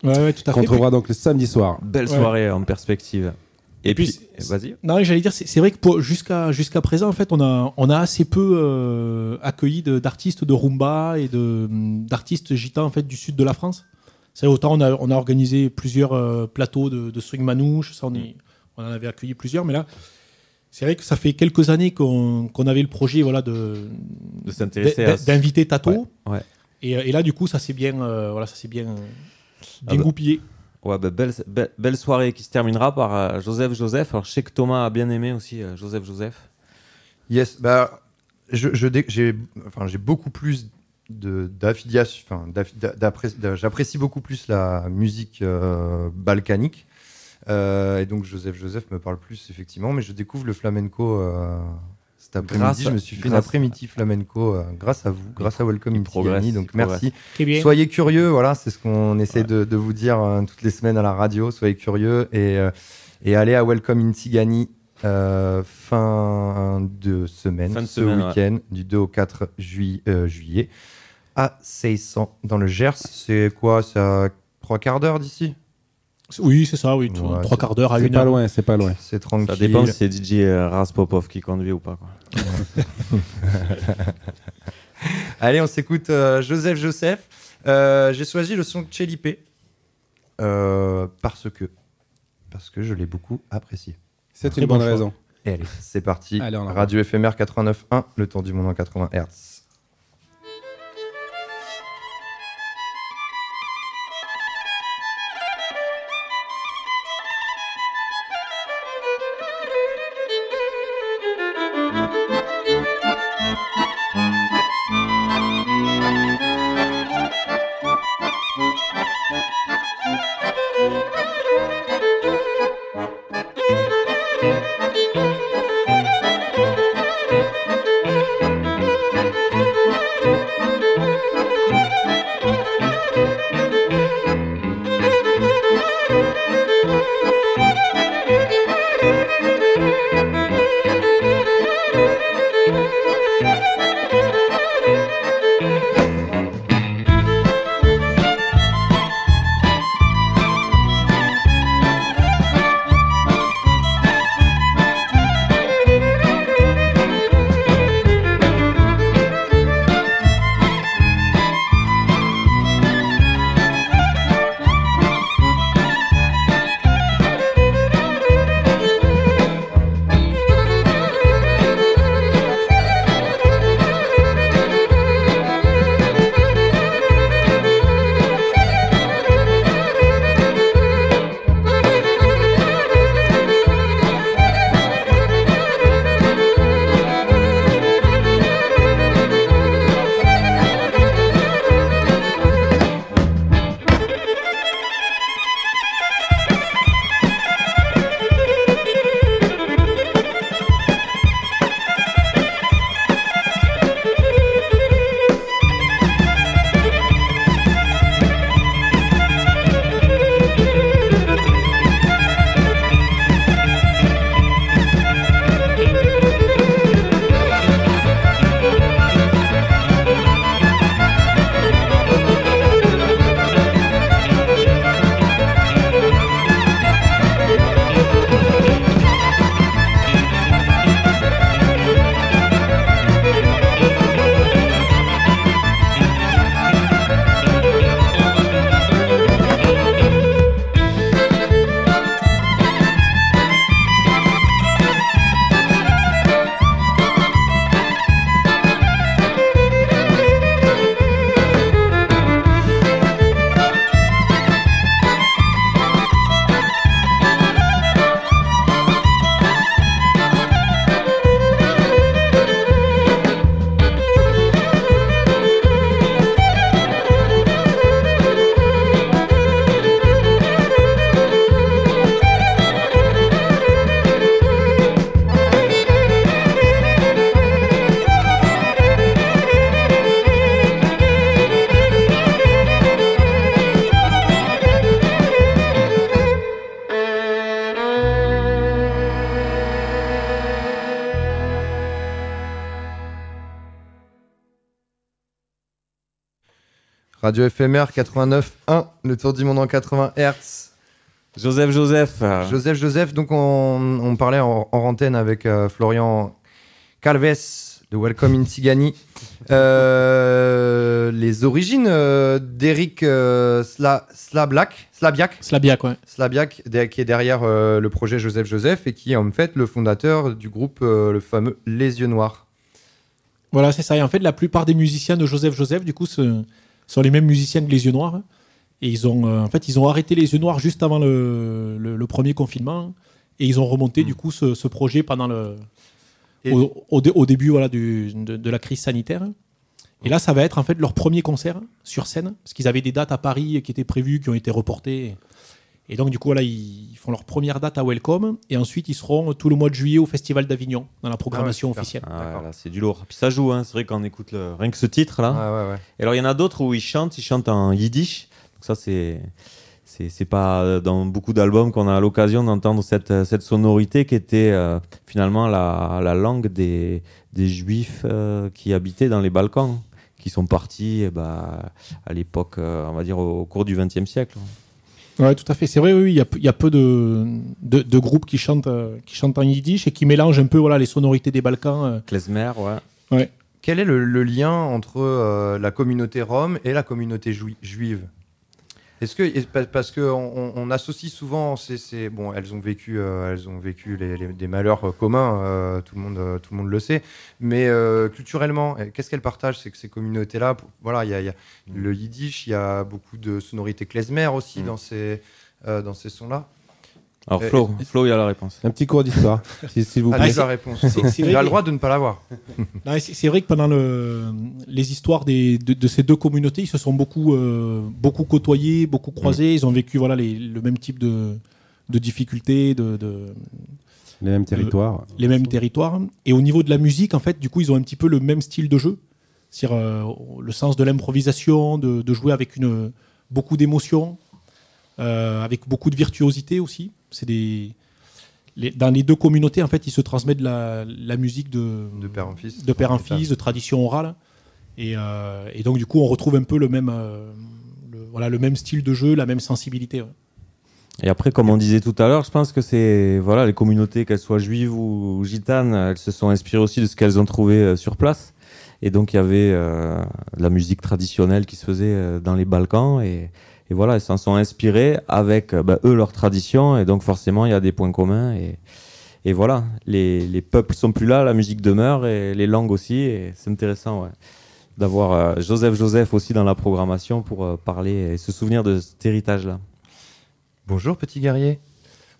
Ouais, ouais, tout à Qu'on fait. trouvera donc le samedi soir. Belle Ouais. soirée en perspective. Et, Et puis, vas-y. Non, j'allais dire, c'est vrai que jusqu'à jusqu'à présent, en fait, on a, on a assez peu euh, accueilli de- d'artistes de rumba et de, hum, d'artistes gitans en fait, du sud de la France. C'est autant on a, on a organisé plusieurs euh, plateaux de, de swing manouche, ça on, est, on en avait accueilli plusieurs, mais là, c'est vrai que ça fait quelques années qu'on qu'on avait le projet voilà, de, De s'intéresser d'in- à. d'inviter Tato. Ouais, ouais. Et, et là, du coup, ça s'est bien, euh, voilà, ça s'est bien, euh, bien bah. goupillé. Ouais, bah, belle, belle, belle soirée qui se terminera par euh, Joseph Joseph. Alors, je sais que Thomas a bien aimé aussi euh, Joseph Joseph. Yes, bah, je, je enfin, j'ai beaucoup plus de d'affiliation, j'apprécie beaucoup plus la musique euh, balkanique. Euh, et donc Joseph Joseph me parle plus effectivement, mais je découvre le flamenco euh, cet après-midi. Je me suis fait une grâce- après-midi flamenco euh, grâce à vous, grâce à Welcome in progresse, Tigani. il Donc merci. Soyez curieux, voilà, c'est ce qu'on essaie de, de vous dire euh, toutes les semaines à la radio. Soyez curieux et, euh, et allez à Welcome in Tigani euh, fin de semaine, Fin de ce ouais. week-end, du 2 au 4 juillet, euh, juillet, à 600 dans le Gers. C'est quoi, c'est à trois quarts d'heure d'ici? Oui, c'est ça, oui. Ouais, trois c'est- quarts d'heure à C'est une pas heure. loin, c'est pas loin. C'est tranquille. Ça dépend si c'est DJ euh, Raz Popov qui conduit ou pas. Quoi. Allez, on s'écoute euh, Joseph Joseph. Euh, J'ai choisi le son de Chelipe euh, parce que parce que je l'ai beaucoup apprécié. C'est Très une bon bonne raison. Et allez, c'est parti. Allez, Radio éphémère 89.1, le tour du monde en 80 Hz. Radio éphémère 89.1, le tour du monde en 80 Hz. Joseph, Joseph. Joseph, Joseph, donc on, on parlait en, en antenne avec euh, Florian Calves de Welcome in Tigani. Euh, les origines euh, d'Eric euh, Sla, Slablak, Slabiak, Slabiak, ouais. Slabiak, de- qui est derrière euh, le projet Joseph Joseph et qui est en fait le fondateur du groupe, euh, le fameux Les Yeux Noirs. Voilà, c'est ça. Et en fait, la plupart des musiciens de Joseph Joseph, du coup, ce- sont les mêmes musiciens que les Yeux Noirs. Et ils ont, euh, en fait, ils ont arrêté les Yeux Noirs juste avant le, le- le premier confinement. Et ils ont remonté, du coup, ce, ce projet pendant le, au, au dé- au début voilà, du- de, de la crise sanitaire. Et là, ça va être en fait leur premier concert sur scène, parce qu'ils avaient des dates à Paris qui étaient prévues, qui ont été reportées. Et donc, du coup, voilà, ils font leur première date à Welcome, et ensuite, ils seront tout le mois de juillet au Festival d'Avignon, dans la programmation super. officielle. Ah, là, c'est du lourd. Puis ça joue, hein. c'est vrai qu'on écoute le... rien que ce titre là. Ouais, ouais, ouais. Et alors il y en a d'autres où ils chantent, ils chantent en yiddish. Donc ça c'est c'est c'est pas dans beaucoup d'albums qu'on a l'occasion d'entendre cette, cette sonorité qui était euh, finalement la, la langue des, des juifs euh, qui habitaient dans les Balkans, qui sont partis eh ben, à l'époque, euh, on va dire au, cours du XXe siècle. Ouais, tout à fait. C'est vrai, oui, oui, il y a, peu- il y a peu de, de, de groupes qui chantent, euh, qui chantent en yiddish et qui mélangent un peu voilà, les sonorités des Balkans. euh. Klezmer, ouais. Quel est le, le lien entre euh, la communauté rome et la communauté juive Est-ce que parce que on, on associe souvent ces, ces- bon elles ont vécu euh, elles ont vécu les, les- des malheurs euh, communs euh, tout le monde tout le monde le sait. Mais euh, culturellement euh, qu'est-ce qu'elles partagent c'est que ces communautés là voilà il y a, y a le yiddish il y a beaucoup de sonorités klezmer aussi Mm. dans ces dans ces sons là Alors Euh, Flo, Flo il y a la réponse. Un petit cours d'histoire, si- s'il vous plaît. allez la réponse c'est- c'est il a le droit de ne pas l'avoir C'est c'est vrai que pendant le, les histoires des, de, de ces deux communautés, ils se sont beaucoup, euh, beaucoup côtoyés, beaucoup croisés. Ils ont vécu voilà, les- le même type de, de difficultés, de, de- Les mêmes territoires. les mêmes territoires. Et au niveau de la musique, en fait, du coup, ils ont un petit peu le même style de jeu. C'est-à-dire euh, le sens de l'improvisation, de, de jouer avec une, beaucoup d'émotion, euh, avec beaucoup de virtuosité aussi. C'est des, les- dans les deux communautés, en fait, ils se transmettent la, la musique de, de père en fils de père en fils, de tradition orale. Et, euh, et donc, du coup, on retrouve un peu le même, euh, le, voilà, le même style de jeu, la même sensibilité. ouais. Et après, comme on disait tout à l'heure, je pense que c'est voilà les communautés, qu'elles soient juives ou, gitanes, elles se sont inspirées aussi de ce qu'elles ont trouvé euh, sur place. Et donc il y avait euh, de la musique traditionnelle qui se faisait euh, dans les Balkans et, et voilà, elles s'en sont inspirées avec euh, bah, eux leur tradition. Et donc forcément il y a des points communs. Et, voilà, les, les peuples sont plus là, la musique demeure et les langues aussi. Et c'est intéressant ouais, d'avoir euh, Joseph Joseph aussi dans la programmation pour euh, parler et se souvenir de cet héritage là. bonjour petit guerrier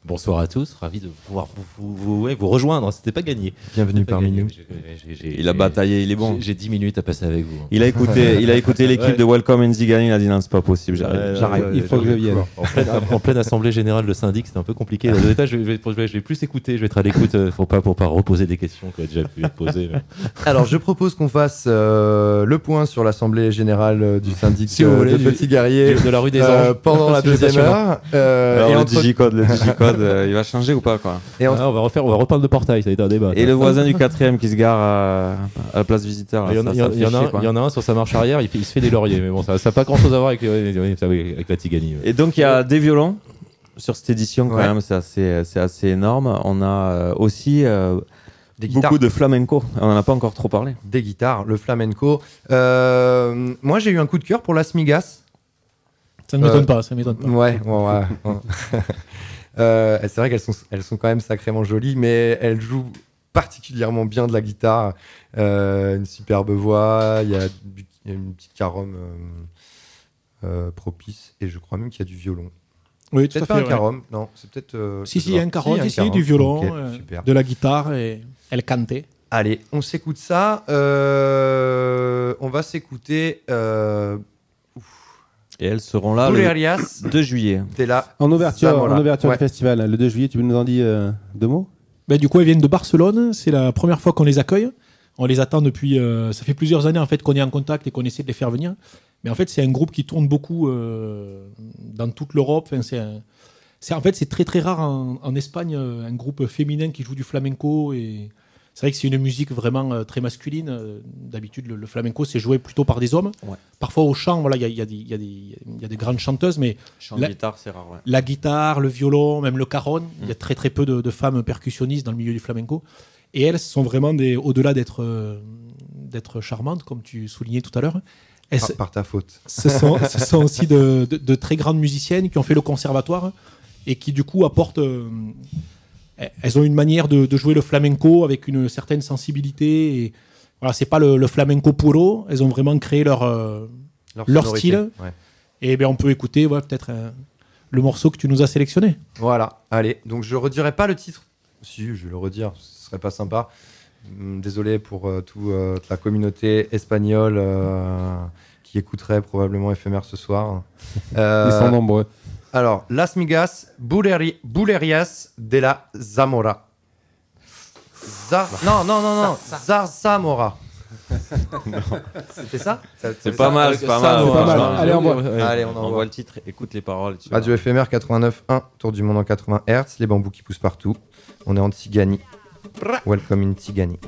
Bonsoir à tous, ravi de pouvoir vous, vous, vous- ouais, vous rejoindre. C'était pas gagné. bienvenue pas parmi gagné. nous J'ai- j'ai- j'ai- Il a j'ai- bataillé, il est bon. j'ai- J'ai 10 minutes à passer avec vous. Il a écouté, il a écouté l'équipe Ouais. de Welcome and Zigani, il a dit non, c'est pas possible, j'arrive. Ouais, j'arrive. ouais, Il faut que je vienne. En pleine, en pleine assemblée générale de syndic, c'était un peu compliqué. Dans états, je, vais, je vais- je vais plus écouter, je vais être à l'écoute euh, pour pas pour pas reposer des questions qui ont déjà pu mais- Alors, je propose qu'on fasse euh, le point sur l'Assemblée générale euh, du syndic Si vous euh, voulez, de du- Petit Guerrier de la rue des euh, Anges. pendant la deuxième heure. euh, Alors et le entre- digicode, le digicode, euh, il va changer ou pas quoi et entre- Ah, on va refaire, on va reparler de portail, ça a été un débat. Et le voisin du quatrième qui se gare à, à la place visiteur. Il y, en a, un- quoi. il y en a un sur sa marche arrière, il, fait- il se fait des lauriers, mais bon, ça n'a pas grand chose à voir avec, euh, avec la Tigani. ouais. Et donc il y a des violons sur cette édition quand Ouais. même, c'est assez, c'est assez énorme. On a euh, aussi euh, des guitares. beaucoup de flamenco, on en a pas encore trop parlé. Des guitares, le flamenco. Euh, moi, j'ai eu un coup de cœur pour la Smigas. Ça ne m'étonne Euh, pas, ça m'étonne pas. Ouais, bon, ouais. ouais. Euh, c'est vrai qu'elles sont, elles sont quand même sacrément jolies, mais elles jouent particulièrement bien de la guitare. Euh, une superbe voix, il y a, y une petite carom euh, euh, propice, et je crois même qu'il y a du violon. Oui, tout à pas fait. un ouais. non, c'est peut-être. Si, si, il y a pas. un caron, un si, du violon, Ok, super. de la guitare et elle cantait. Allez, on s'écoute ça. On va s'écouter Et elles seront là le Bulerias 2 juillet. de la En ouverture, en ouverture Ouais. du festival, le 2 juillet, tu nous en dis euh, deux mots? Ben, du coup, elles viennent de Barcelone. C'est la première fois qu'on les accueille. On les attend depuis. euh, ça fait plusieurs années en fait qu'on est en contact et qu'on essaie de les faire venir. Mais en fait, c'est un groupe qui tourne beaucoup euh, dans toute l'Europe. Enfin, c'est un- c'est- en fait c'est très très rare en, en Espagne euh, un groupe féminin qui joue du flamenco et C'est vrai que c'est une musique vraiment euh, très masculine. Euh, D'habitude, le, le flamenco, c'est joué plutôt par des hommes. Ouais. Parfois, au chant, voilà, il y a, il y a des- y y a grandes chanteuses, mais Chant la, de guitare, c'est rare. ouais. la guitare, le violon, même le cajon, il y Mm. a très très peu de, de femmes percussionnistes dans le milieu du flamenco. Et elles sont vraiment des, au-delà d'être euh, d'être charmantes, comme tu soulignais tout à l'heure. Par, par ta faute. ce sont, ce sont aussi de, de- de très grandes musiciennes qui ont fait le conservatoire et qui du coup apportent. euh, elles ont une manière de, de jouer le flamenco avec une certaine sensibilité. Et, voilà, c'est pas le, le flamenco puro. Elles ont vraiment créé leur euh, leur, sonorité, style. ouais. Et ben on peut écouter voilà, peut-être euh, le morceau que tu nous as sélectionné. Voilà, allez. Donc je redirai pas le titre. Si, je vais le redire, ce serait pas sympa. Hum, Désolé pour euh, tout, euh, toute la communauté espagnole euh, qui écouterait probablement éphémère ce soir. Euh, Ils sont nombreux. Alors, Las Migas, Buleri- Bulerias de la Zamora. Za- Non, non, non, non, Zarzamora. C'était ça? C'est pas mal, c'est pas mal. pas mal. Allez, on voit. Ouais, Allez, on on envoie. voit le titre, écoute les paroles. tu Radio éphémère 89.1, tour du monde en 80 Hz, les bambous qui poussent partout. On est en Tigani. Welcome in Tigani.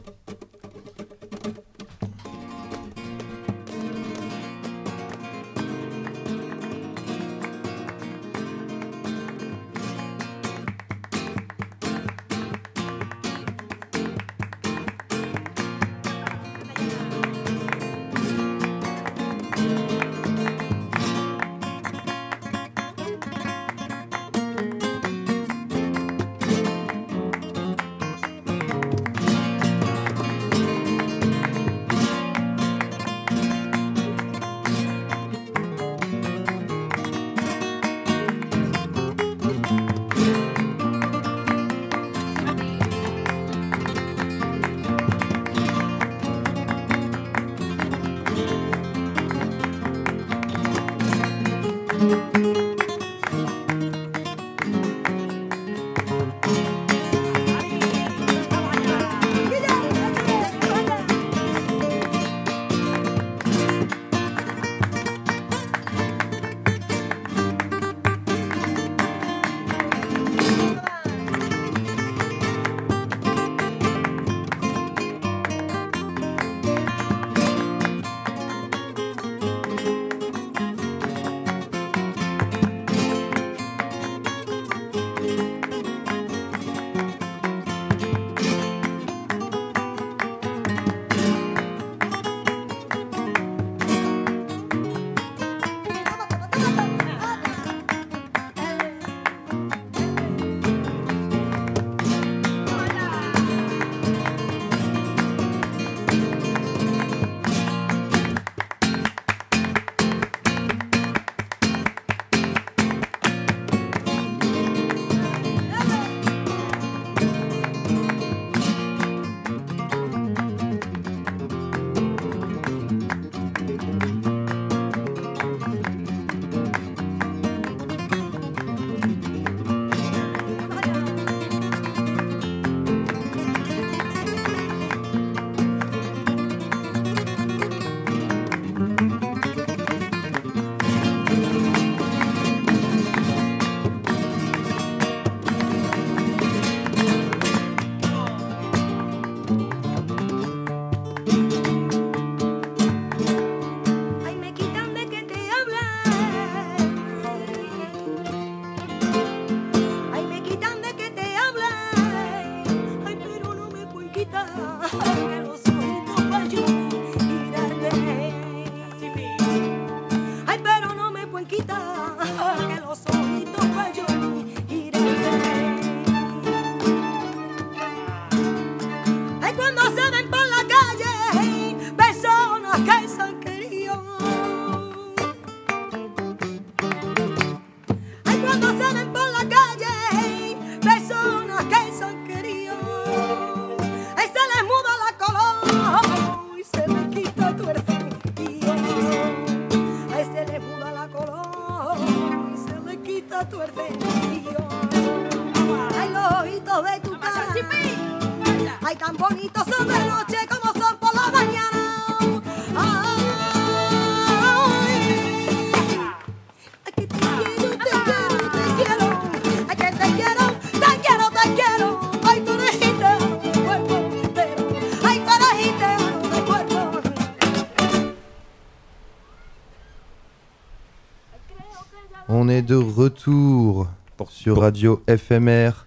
Est de retour sur Radio FMR,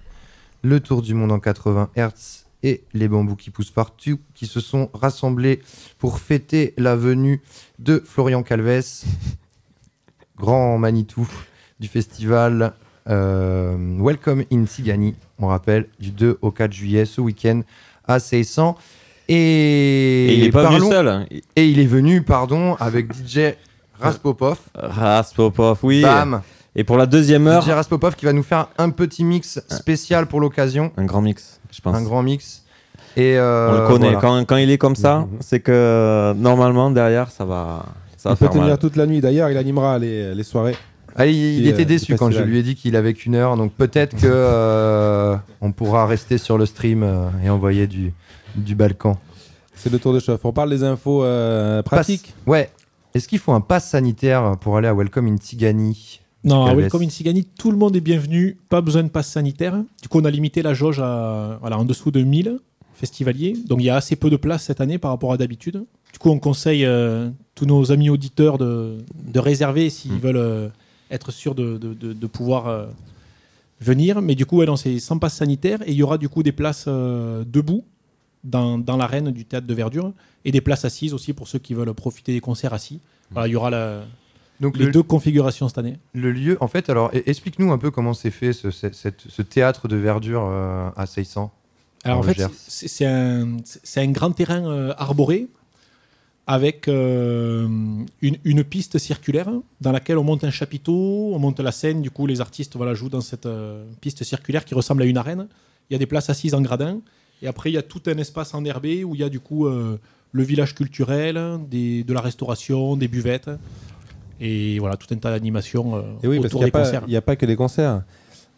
le tour du monde en 80 Hz et les bambous qui poussent partout qui se sont rassemblés pour fêter la venue de Florian Calves, grand Manitou du festival euh, Welcome in Tigani, on rappelle, du 2 au 4 juillet ce week-end à 600. Et, Et il est pas venu seul, hein. Et il est venu, pardon, avec DJ Raspopov. Raspopov, oui. Bam. Et pour la deuxième heure, DJ Raspopov qui va nous faire un petit mix spécial pour l'occasion. un grand mix, je pense. Un grand mix. Et euh, On le connaît. voilà. Quand, quand il est comme ça, c'est que euh, normalement derrière ça va, ça va Il peut faire tenir mal. toute la nuit. D'ailleurs, il animera les, les soirées. Ah, il, était euh, déçu quand je lui ai dit qu'il avait qu'une heure, donc peut-être que euh, on pourra rester sur le stream euh, et envoyer du, du Balkan. C'est le tour de chauffe. On parle des infos euh, pratiques. Ouais. Est-ce qu'il faut un pass sanitaire pour aller à Welcome in Tigani? Non, à Welcome in Tigani, tout le monde est bienvenu, pas besoin de passe sanitaire. Du coup, on a limité la jauge à, voilà, en dessous de 1000 festivaliers. Donc, il y a assez peu de place cette année par rapport à d'habitude. Du coup, on conseille euh, tous nos amis auditeurs de, de réserver s'ils veulent euh, être sûrs de, de- pouvoir euh, venir. Mais du coup, ouais, non, c'est sans passe sanitaire. Et il y aura du coup des places euh, debout dans, dans l'arène du théâtre de Verdure et des places assises aussi pour ceux qui veulent profiter des concerts assis. Voilà, il y aura la- Donc les le- deux configurations cette année. Le lieu, en fait, alors explique-nous un peu comment c'est fait ce, ce- cette- ce théâtre de verdure euh, à 600. Alors en fait, c'est un, un grand terrain euh, arboré avec euh, une, une piste circulaire dans laquelle on monte un chapiteau, on monte la scène, du coup les artistes voilà, jouent dans cette piste circulaire qui ressemble à une arène. Il y a des places assises en gradin et après il y a tout un espace enherbé où il y a du coup le village culturel, des, de la restauration, des buvettes et voilà tout un tas d'animations euh, Et oui, autour n'y des a, pas- concerts. il y a pas que des concerts.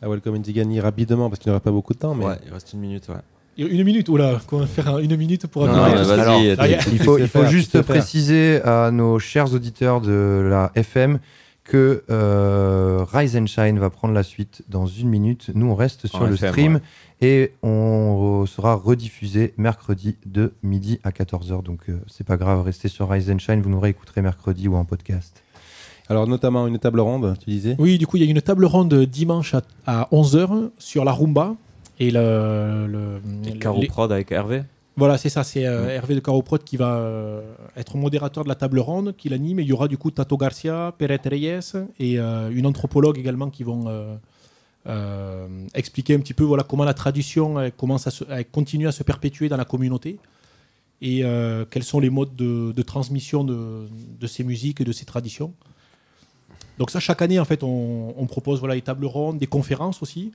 À Welcome in Tigani, rapidement, parce qu'il n'y aura pas beaucoup de temps. Mais... Ouais, il reste une minute. Ouais. Une minute, oula, comment faire un- une minute pour Non, non, vas-y, Alors, attends. ah, Il faut, il faire, juste faire. préciser à nos chers auditeurs de la FM que euh, Rise and Shine va prendre la suite dans une minute. Nous, on reste sur En le FM, stream ouais. et on sera rediffusé mercredi de midi à 14h. Donc, euh, c'est pas grave, restez sur Rise and Shine. Vous nous réécouterez mercredi ou en podcast. Alors, notamment une table ronde, tu disais? Oui, du coup, il y a une table ronde dimanche à, à 11h sur la rumba. Et le. le Et le- Caro les- Prod avec Hervé. Voilà, c'est ça, c'est euh, Hervé de Caroprod qui va euh, être modérateur de la table ronde, qui l'anime. Et il y aura du coup Tato Garcia, Peret Reyes et euh, une anthropologue également qui vont euh, euh, expliquer un petit peu voilà, comment la tradition commence à, se- à continuer à se perpétuer dans la communauté et euh, quels sont les modes de, de transmission de, de ces musiques et de ces traditions. Donc ça, chaque année, en fait, on, propose voilà, les tables rondes, des conférences aussi.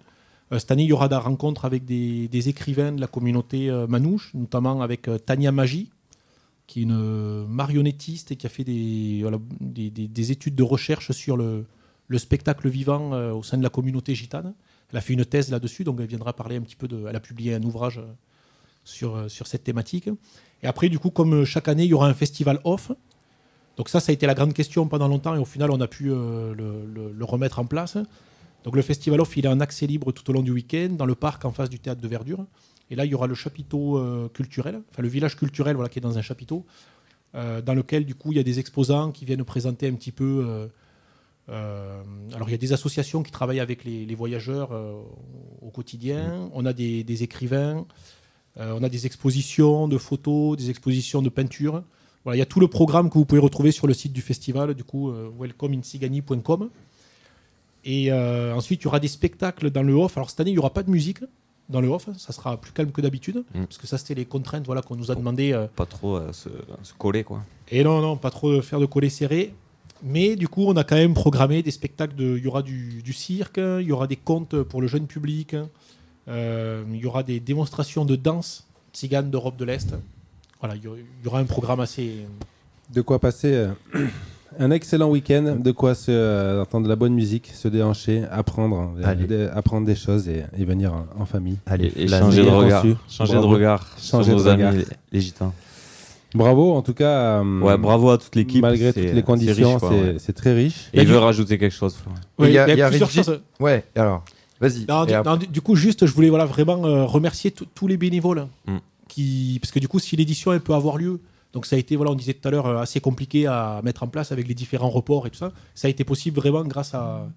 Euh, cette année, il y aura des rencontres avec des, des écrivains de la communauté euh, manouche, notamment avec euh, Tania Magie, qui est une marionnettiste et qui a fait des, des, des- des études de recherche sur le, le spectacle vivant au sein de la communauté gitane. Elle a fait une thèse là-dessus, donc elle viendra parler un petit peu de. Elle a publié un ouvrage sur, cette thématique. Et après, du coup, comme chaque année, il y aura un festival off. Donc ça, ça a été la grande question pendant longtemps et au final, on a pu euh, le, remettre en place. Donc le festival off, il est en accès libre tout au long du week-end dans le parc en face du théâtre de Verdure. Et là, il y aura le chapiteau euh, culturel, enfin le village culturel, voilà, qui est dans un chapiteau, euh, dans lequel du coup il y a des exposants qui viennent présenter un petit peu. alors il y a des associations qui travaillent avec les, voyageurs au quotidien. On a des, des écrivains, on a des expositions de photos, des expositions de peinture. Voilà, il y a tout le programme que vous pouvez retrouver sur le site du festival, du coup, euh, welcomeinsigani.com. Et euh, ensuite, il y aura des spectacles dans le off. Alors cette année, il n'y aura pas de musique dans le off. Ça sera plus calme que d'habitude. Mm. Parce que ça, c'était les contraintes voilà, qu'on nous a demandé. euh, Pas trop euh, se, se coller quoi. et non, non, pas trop faire de coller serré. Mais du coup, on a quand même programmé des spectacles. De, il y aura du, du cirque, il y aura des contes pour le jeune public, il y aura des démonstrations de danse tzigane d'Europe de l'Est. Voilà, il y aura- il y aura un programme assez. De quoi passer euh, un excellent week-end, de quoi se, euh, entendre de la bonne musique, se déhancher, apprendre, euh, apprendre des choses et, et venir en, en famille. Allez, Et, changer de regard. Changer Bravo. de regard Changer sur de nos amis regard. les, les gitans. Bravo, en tout cas. euh, Ouais, bravo à toute l'équipe. Malgré toutes les conditions, c'est ouais. très riche. Et il veut rajouter quelque chose. Florent. Oui, il y a- il y a il y a plusieurs Régis- choses. Ouais, alors, vas-y. Du, du- coup, juste, je voulais voilà, vraiment euh, remercier tous tous les bénévoles. Mm. Qui, parce que du coup, si l'édition elle peut avoir lieu, Donc ça a été, voilà, on disait tout à l'heure, euh, assez compliqué à mettre en place avec les différents reports et tout ça. Ça a été possible vraiment grâce à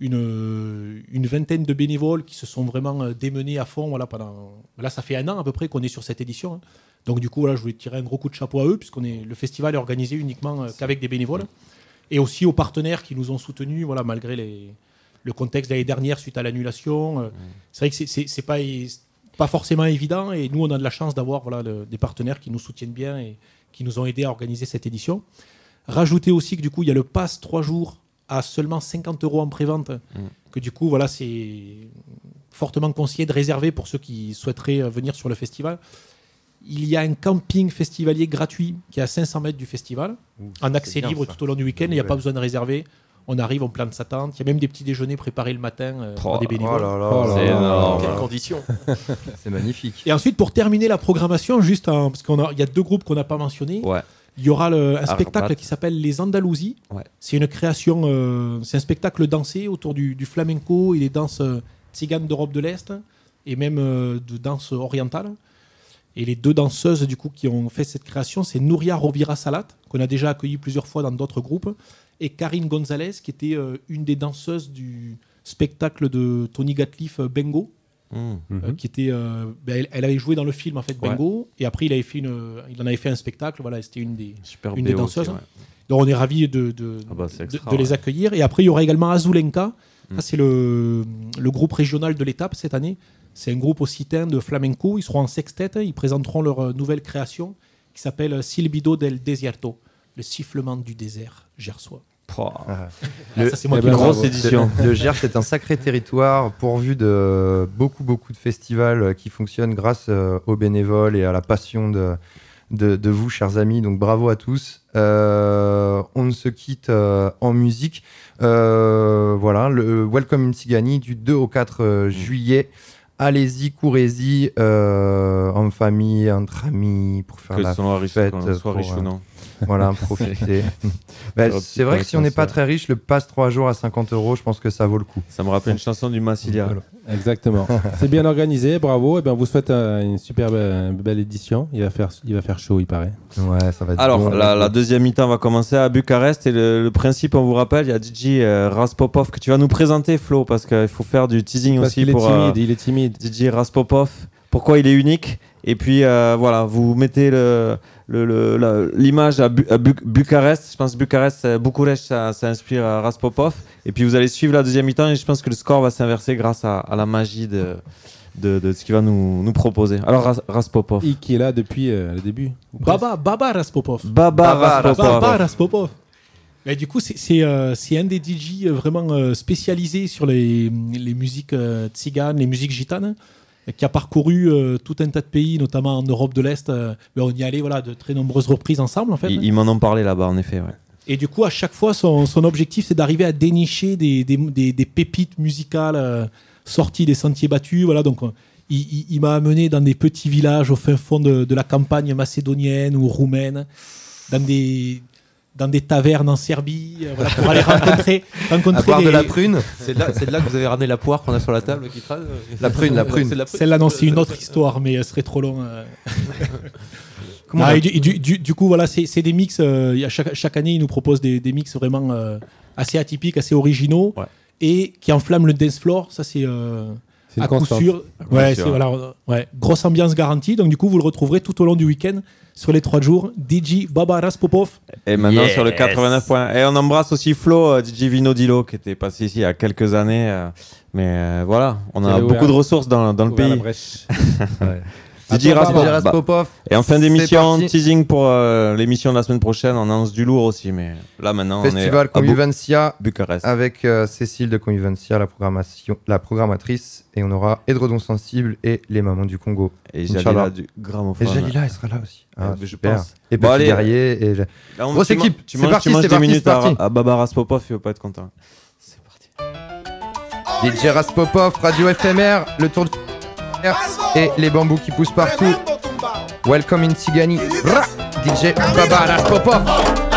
une, euh, une vingtaine de bénévoles qui se sont vraiment euh, démenés à fond. Voilà, pendant... Là, ça fait un an à peu près qu'on est sur cette édition. hein. Donc du coup, voilà, je voulais tirer un gros coup de chapeau à eux, puisqu'on est le festival est organisé uniquement qu'avec des bénévoles. Et aussi aux partenaires qui nous ont soutenus, voilà, malgré les, le contexte de l'année dernière suite à l'annulation. Euh, C'est vrai que c'est pas, pas forcément évident, et nous, on a de la chance d'avoir voilà, le- des partenaires qui nous soutiennent bien et qui nous ont aidés à organiser cette édition. Rajouter aussi que du coup, il y a le pass 3 jours à seulement 50 euros en prévente, que du coup, voilà, c'est fortement conseillé de réserver pour ceux qui souhaiteraient euh, venir sur le festival. Il y a un camping festivalier gratuit qui est à 500 mètres du festival, en c'est accès libre ça. tout au long du week-end. Il n'y a pas besoin de réserver. On arrive, on plante sa tente. Il y a même des petits déjeuners préparés le matin euh, par des bénévoles. Oh là là, Oh là c'est énorme. Quelles conditions C'est magnifique. Et ensuite, pour terminer la programmation, juste un- parce qu'il y a deux groupes qu'on n'a pas mentionnés. Ouais. Il y aura le- un Arbat. spectacle qui s'appelle Les Andalousies. Ouais. C'est une création, euh, c'est un spectacle dansé autour du, du flamenco et des danses euh, tziganes d'Europe de l'Est et même euh, de danse orientale. Et les deux danseuses du coup qui ont fait cette création, c'est Nouria Rovira Salat, qu'on a déjà accueilli plusieurs fois dans d'autres groupes, et Karine Gonzalez, qui était euh, une des danseuses du spectacle de Tony Gatliff euh, Bengo. Mmh. Euh, qui était, euh, ben, elle, elle avait joué dans le film en fait Ouais. Bengo. Et après il avait fait une, il en avait fait un spectacle. Voilà c'était une des Super une des aussi, danseuses. ouais. donc on est ravis de, de, Ah bah, c'est de- extra, de les ouais. accueillir. Et après il y aura également Azulenka. Ça c'est le, le groupe régional de l'étape cette année. C'est un groupe occitan de flamenco. Ils seront en sextet ils présenteront leur nouvelle création qui s'appelle Silbido del Desierto le sifflement du désert gersois Pouah. Ah. Ah, ça, c'est moi qui ben, le- grosse édition. Le, le Gers, c'est un sacré territoire pourvu de beaucoup, beaucoup de festivals qui fonctionnent grâce euh, aux bénévoles et à la passion de, de, de vous, chers amis. Donc bravo à tous. Euh, on se quitte euh, en musique. Euh, voilà, le Welcome in Tigani du 2 au 4 euh, juillet. Allez-y, courez-y, euh, en famille, entre amis, pour faire Que la fête. qu'on soit pour, riche ou non. Voilà, profitez. Bah, Faire un c'est vrai que si on n'est pas très riche, le passe 3 jours à 50 euros, je pense que ça vaut le coup. Ça me rappelle une chanson du Massilia. Exactement. C'est bien organisé, bravo. Et ben, on vous souhaite euh, une super be- belle édition. Il va faire, il va faire chaud, il paraît. Ouais, ça va être Alors, bon. la, la deuxième mi-temps va commencer à Bucarest. Et le, le principe, on vous rappelle, il y a DJ euh, Raspopov que tu vas nous présenter, Flo, parce qu'il faut faire du teasing Parce aussi qu'il est pour euh, timide, il est timide. DJ Raspopov. Pourquoi il est unique? Et puis, euh, voilà, vous mettez le- le- le- la- l'image à, Bu- à Bu- Bucarest. Je pense que Bucarest, Bucarest, ça, ça inspire euh, Raspopov. Et puis, vous allez suivre la deuxième mi-temps. Et je pense que le score va s'inverser grâce à, à la magie de, de, de ce qu'il va nous, nous proposer. Alors, Ras- Raspopov. Et qui est là depuis euh, le début? Baba Baba Raspopov Baba, Baba Raspopov. Baba Raspopov. Mais du coup, c'est- euh, un des DJ vraiment euh, spécialisés sur les, les musiques euh, tziganes, les musiques gitanes, qui a parcouru euh, tout un tas de pays, notamment en Europe de l'Est. euh, mais on y allait voilà, de très nombreuses reprises ensemble, en fait. Ils, ils m'en ont parlé là-bas, en effet. Ouais. Et du coup, à chaque fois, son, son objectif, c'est d'arriver à dénicher des, des, des- des pépites musicales euh, sorties des sentiers battus. Voilà, donc, il, il- il m'a amené dans des petits villages au fin fond de, de la campagne macédonienne ou roumaine, dans des, dans des tavernes en Serbie, euh, voilà, pour aller rencontrer, À rencontrer boire de la prune. C'est de, là- c'est de là que vous avez ramené la poire qu'on a sur la table qui traîne La prune, la prune. C'est de la prune. Celle-là, non, c'est une autre histoire, mais ce serait trop long. euh. Comment Non, on a- et du, et du- du- du coup, voilà, c'est c'est des mix. euh, il y a chaque, chaque année, ils nous proposent des, des mix vraiment euh, assez atypiques, assez originaux, Ouais. et qui enflamment le dance floor. Ça, c'est euh, à coup constante. sûr. Ouais, sûr. voilà, ouais, grosse ambiance garantie. Donc, du coup, vous le retrouverez tout au long du week-end sur les trois jours. DJ Baba Raspopov. Et maintenant Yes. sur le 89 points. Et on embrasse aussi Flo, euh, DJ Vino Dilo, qui était passé ici il y a quelques années. euh, mais euh, voilà, on a beaucoup ouvert- de ressources dans, dans le Ouvert la pays. bah, Raspopov. et en fin d'émission, teasing pour euh, l'émission de la semaine prochaine. On annonce du lourd aussi, mais là maintenant Festival on est à Convivencia Bucarest. avec euh, Cécile de Convivencia, la, programmation, la programmatrice. Et on aura Edredon Sensible et les mamans du Congo. Et. Jalila du Et gramophone. Jalila, elle sera là aussi. Ah, Euh, je super. pense. Et Bon, Petit allez. Guerrier. Et... Là, on- Grosse tu équipe. Tu C'est parti, tu manges c'est parti, parti. à, à Baba Raspopov, il va pas être content. C'est parti. DJ Raspopov, Radio FMR, le tour du Et les bambous qui poussent partout. Welcome in Tigani. DJ Baba Raspopov.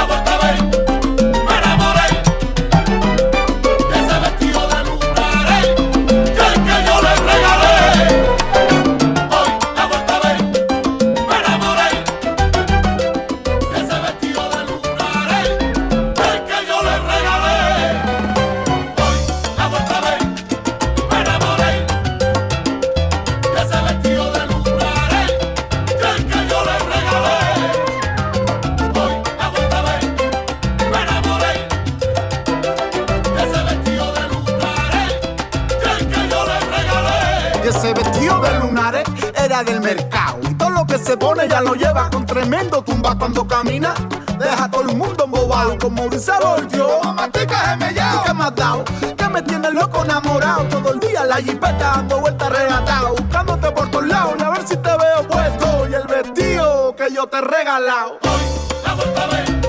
Era del mercado. Y todo lo que se pone ya lo lleva con tremendo tumba cuando camina. Deja a todo el mundo embobado como. Mamatica es mellao. ¿Qué me has dado? Que me tiene loco enamorado. Todo el día la jipeta dando vueltas arrebatado. Buscándote por todos lados a ver si te veo puesto. Y el vestido que yo te he regalado. Ese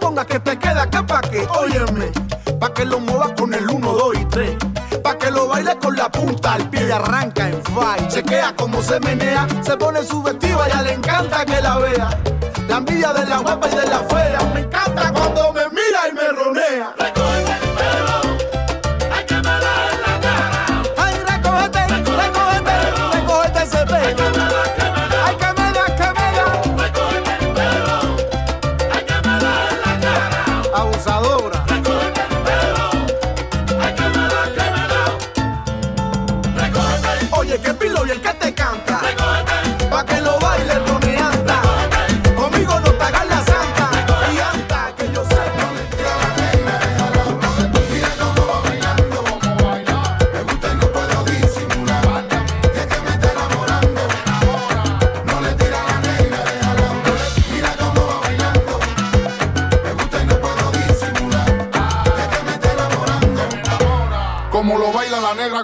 pongas, que te queda acá pa' que, óyeme, pa' que lo muevas con el 1, 2 y 3. Pa' que lo bailes con la punta al pie y arranca en fight. Chequea cómo se menea, se pone su vestido, a ella le encanta que la vea. La envidia de la guapa y de la fea. Me encanta cuando me mira y me ronea.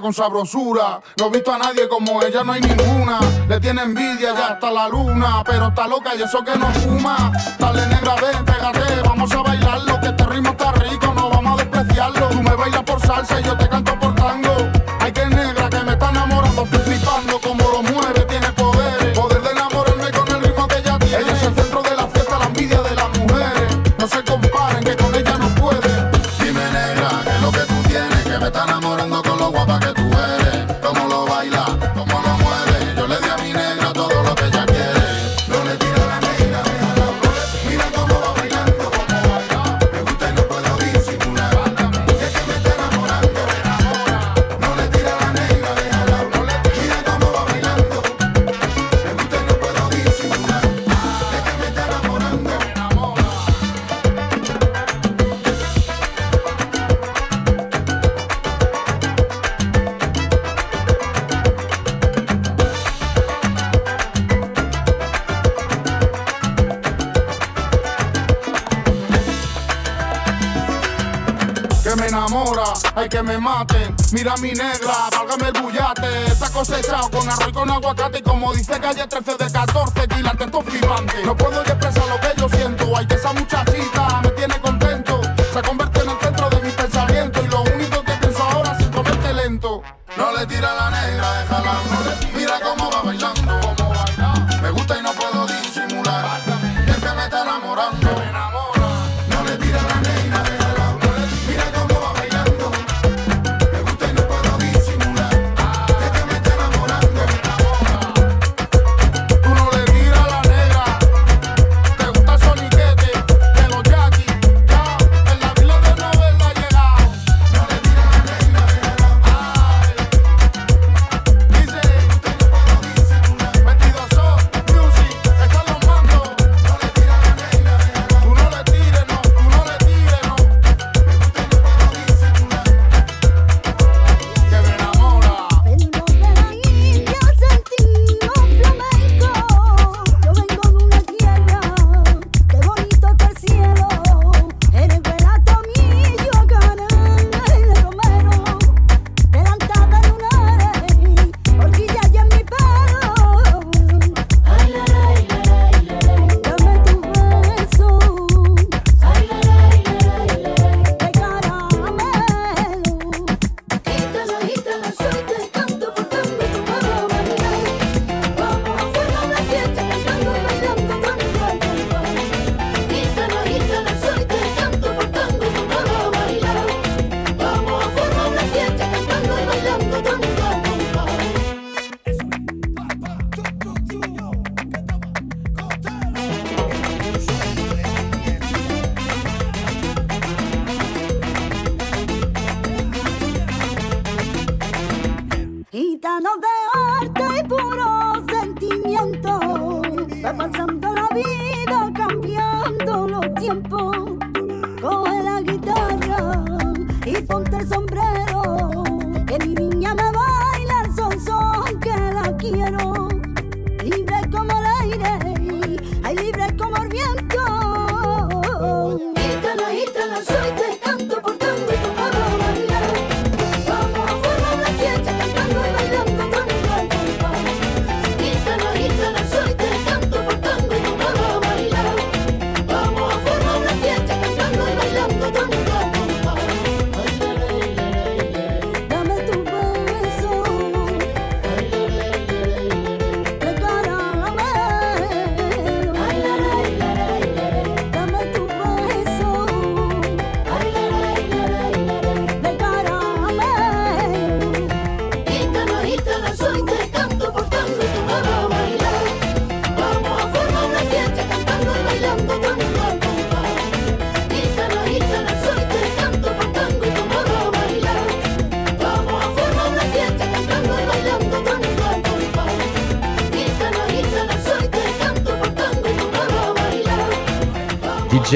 Con sabrosura. No he visto a nadie como ella, no hay ninguna. Le tiene envidia ya hasta la luna. Pero está loca y eso que no fuma. Dale negra, ven, pégate. Vamos a bailarlo. Que este ritmo está rico, no vamos a despreciarlo. Tú me bailas por salsa y yo te canto que me maten. Mira mi negra, válgame el bullate. Está cosechado con arroz y con aguacate. Y como dice calle 13 de 14, quilates esto flipante. No puedo expresar lo que yo siento. Hay que esa muchachita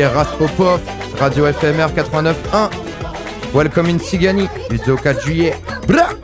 Raspopov, Radio FMR 89.1. Welcome in Sigani, du 4 juillet. Blah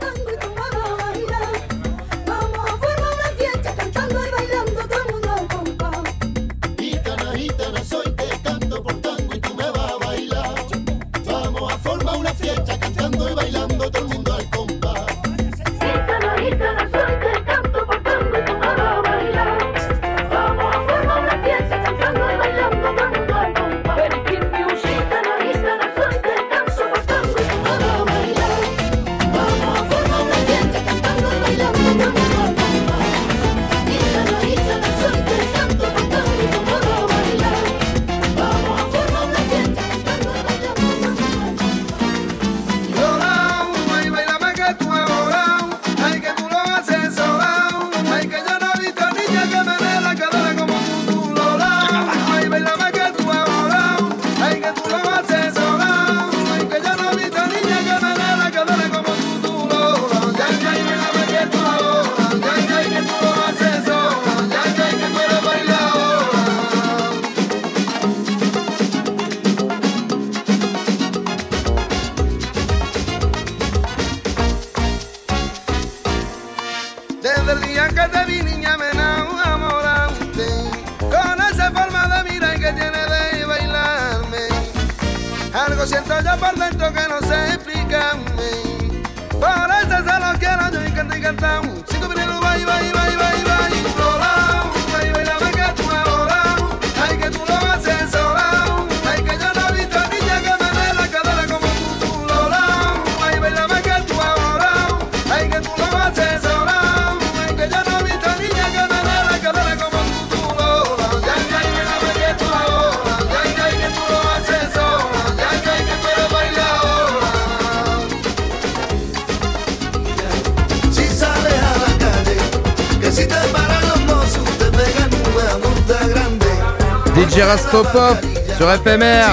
DJ Rastopop sur FMR.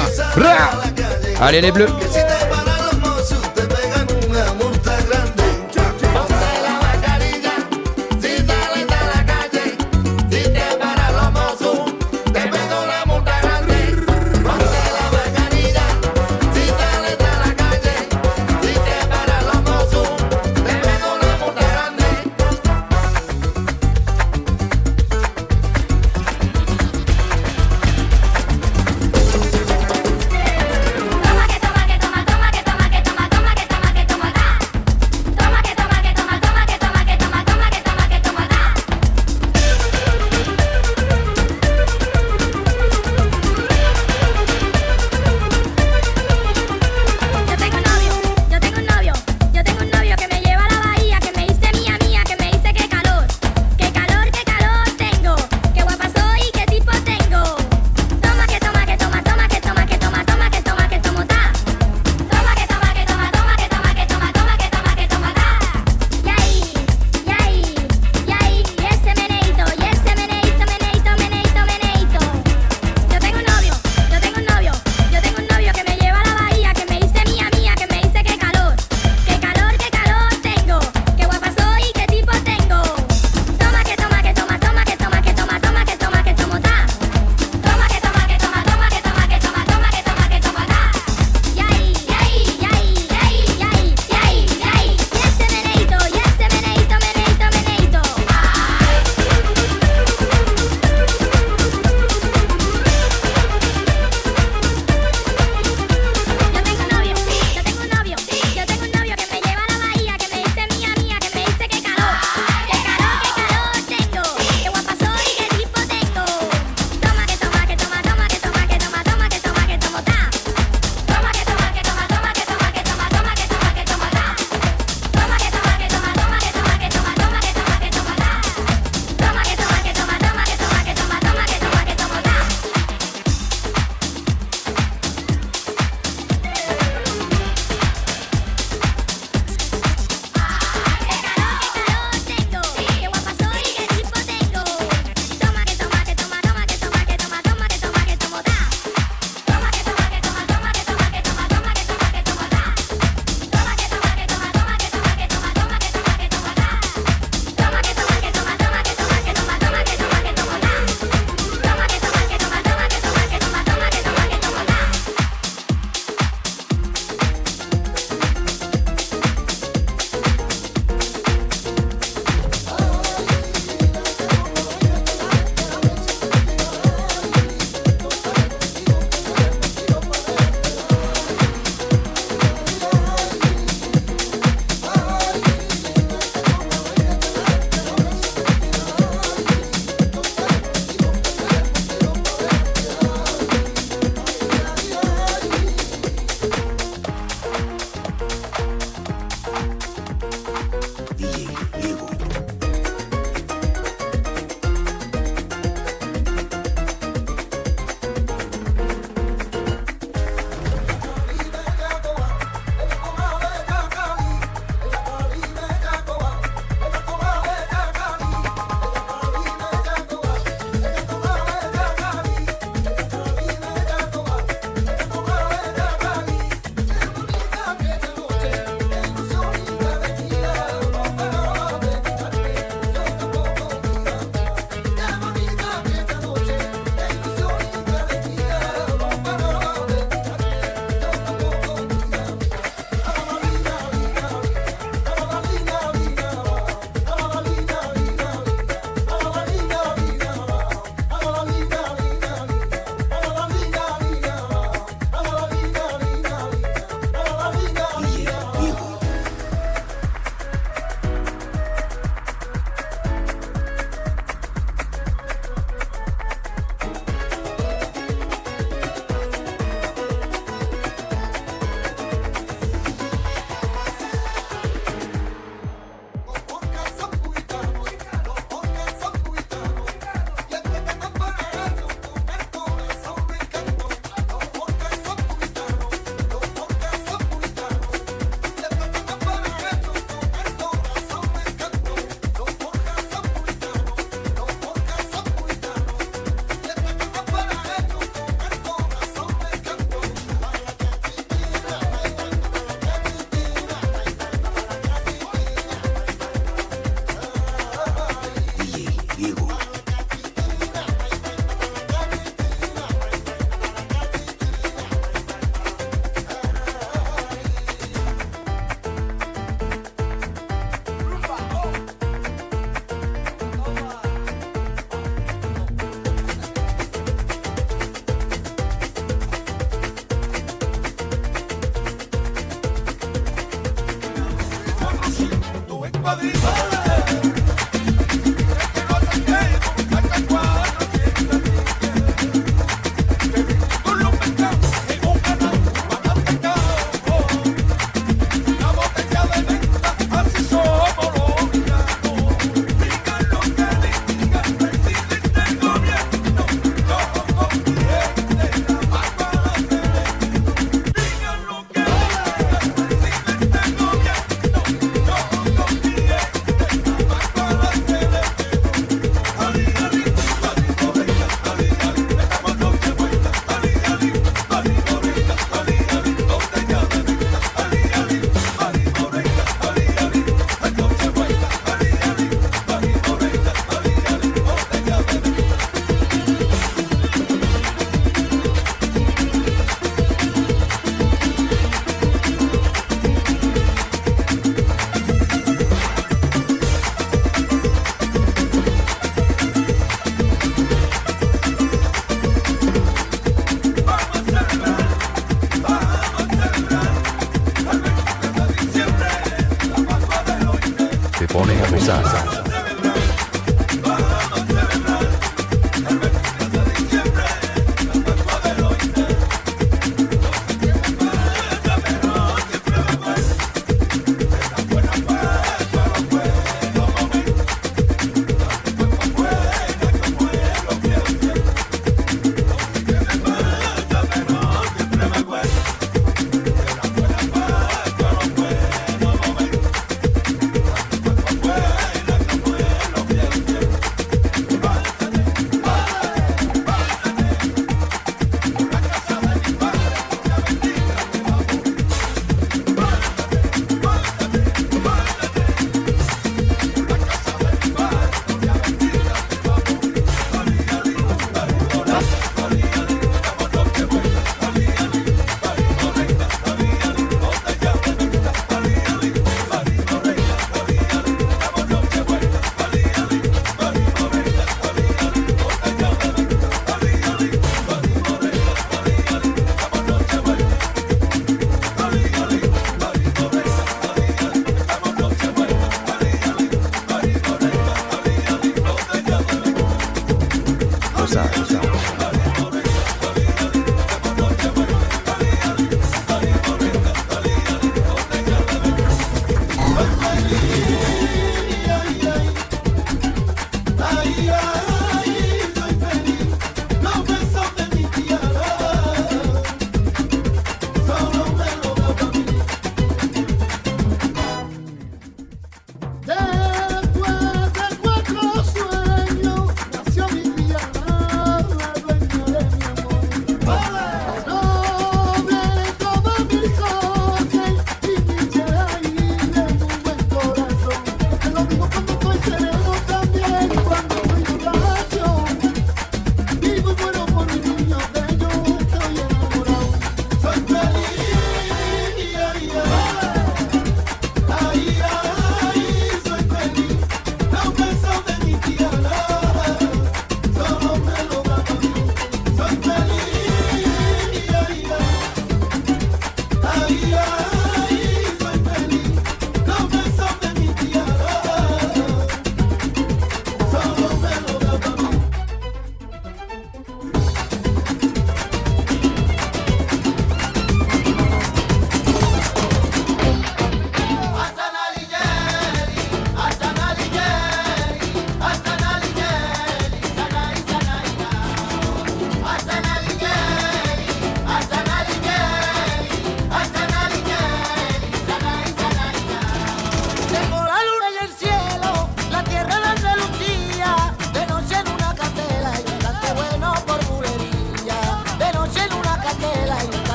Allez les bleus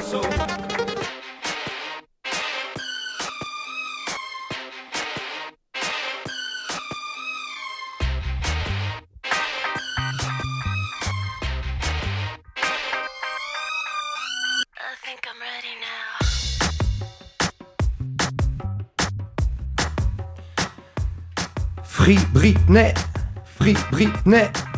mi corazón. Free Britney, Free Britney.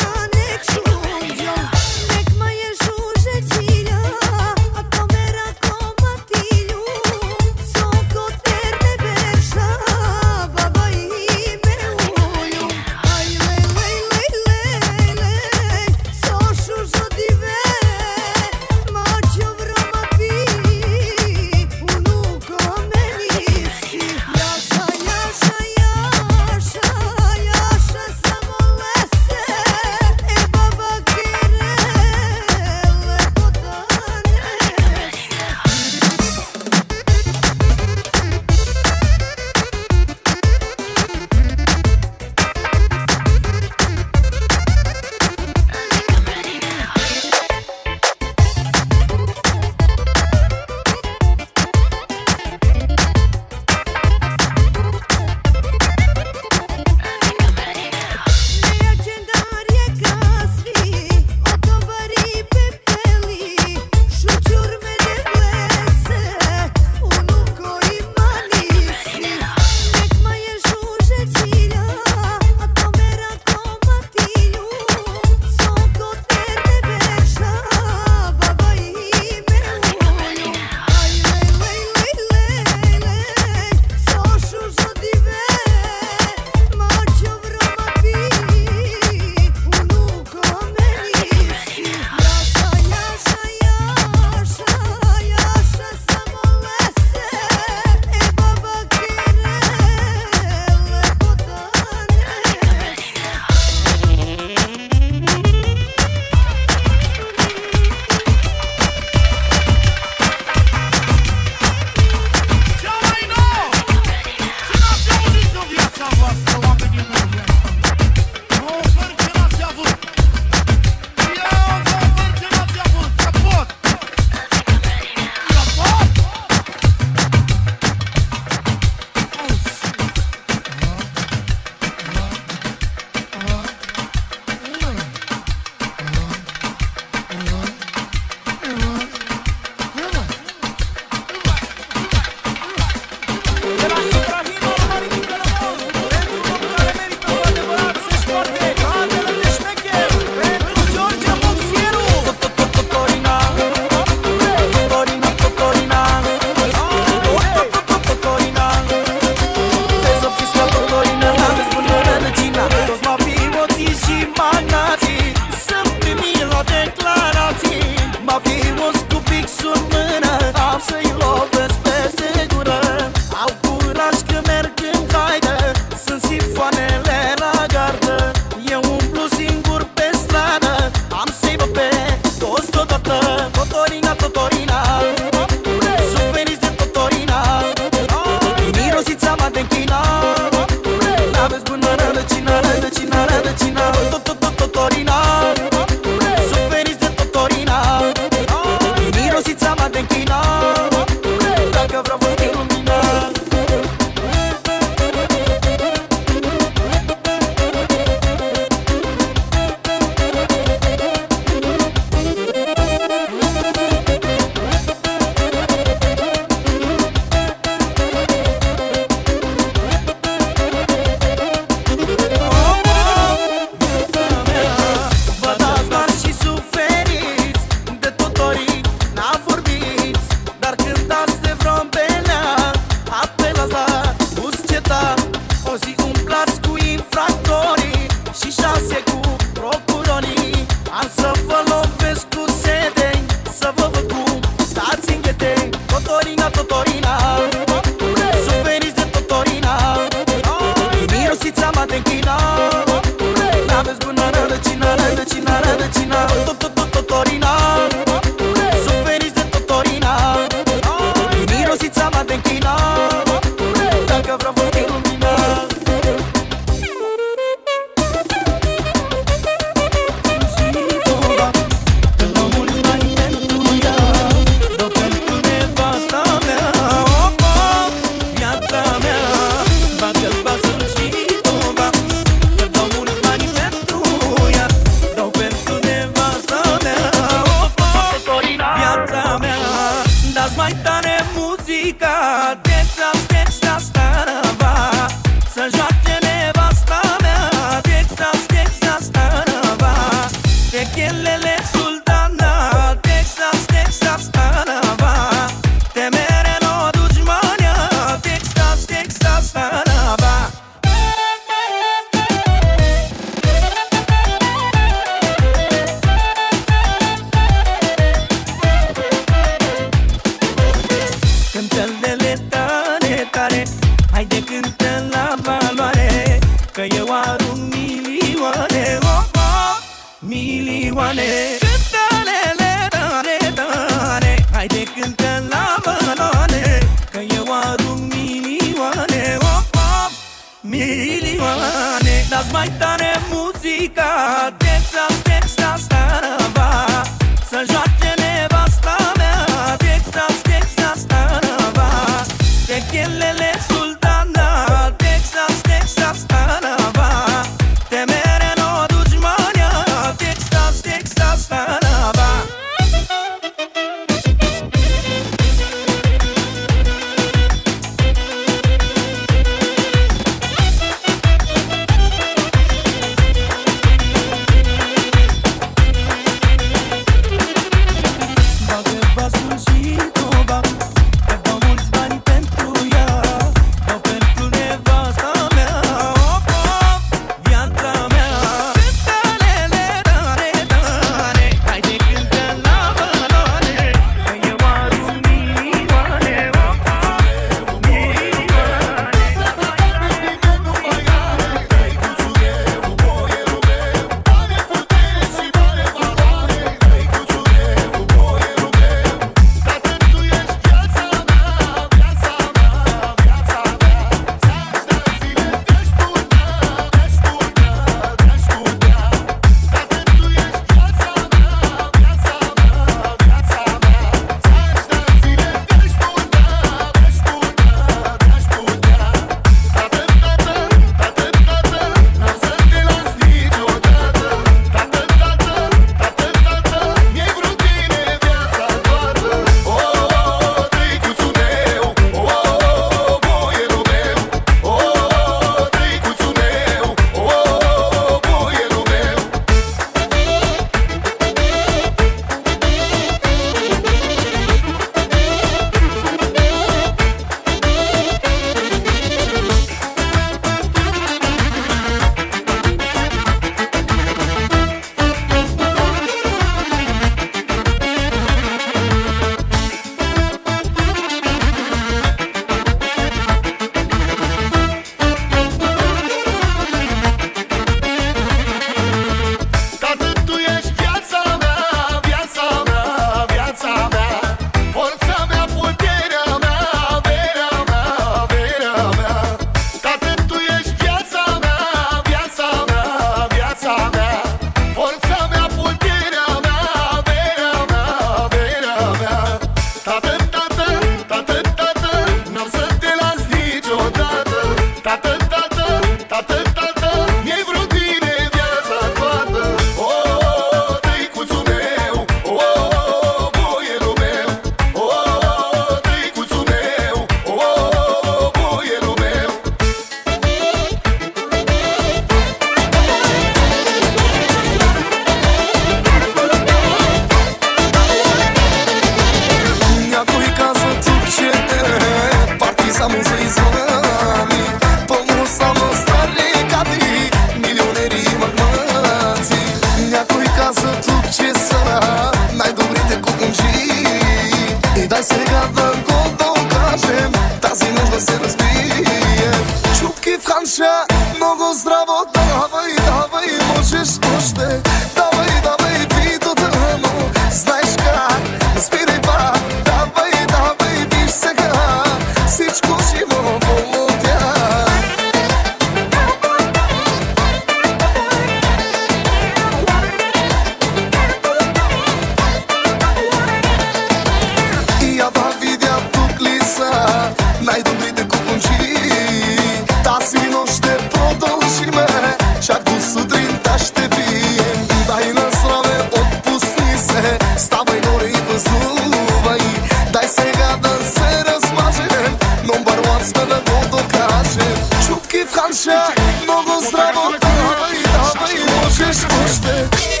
The.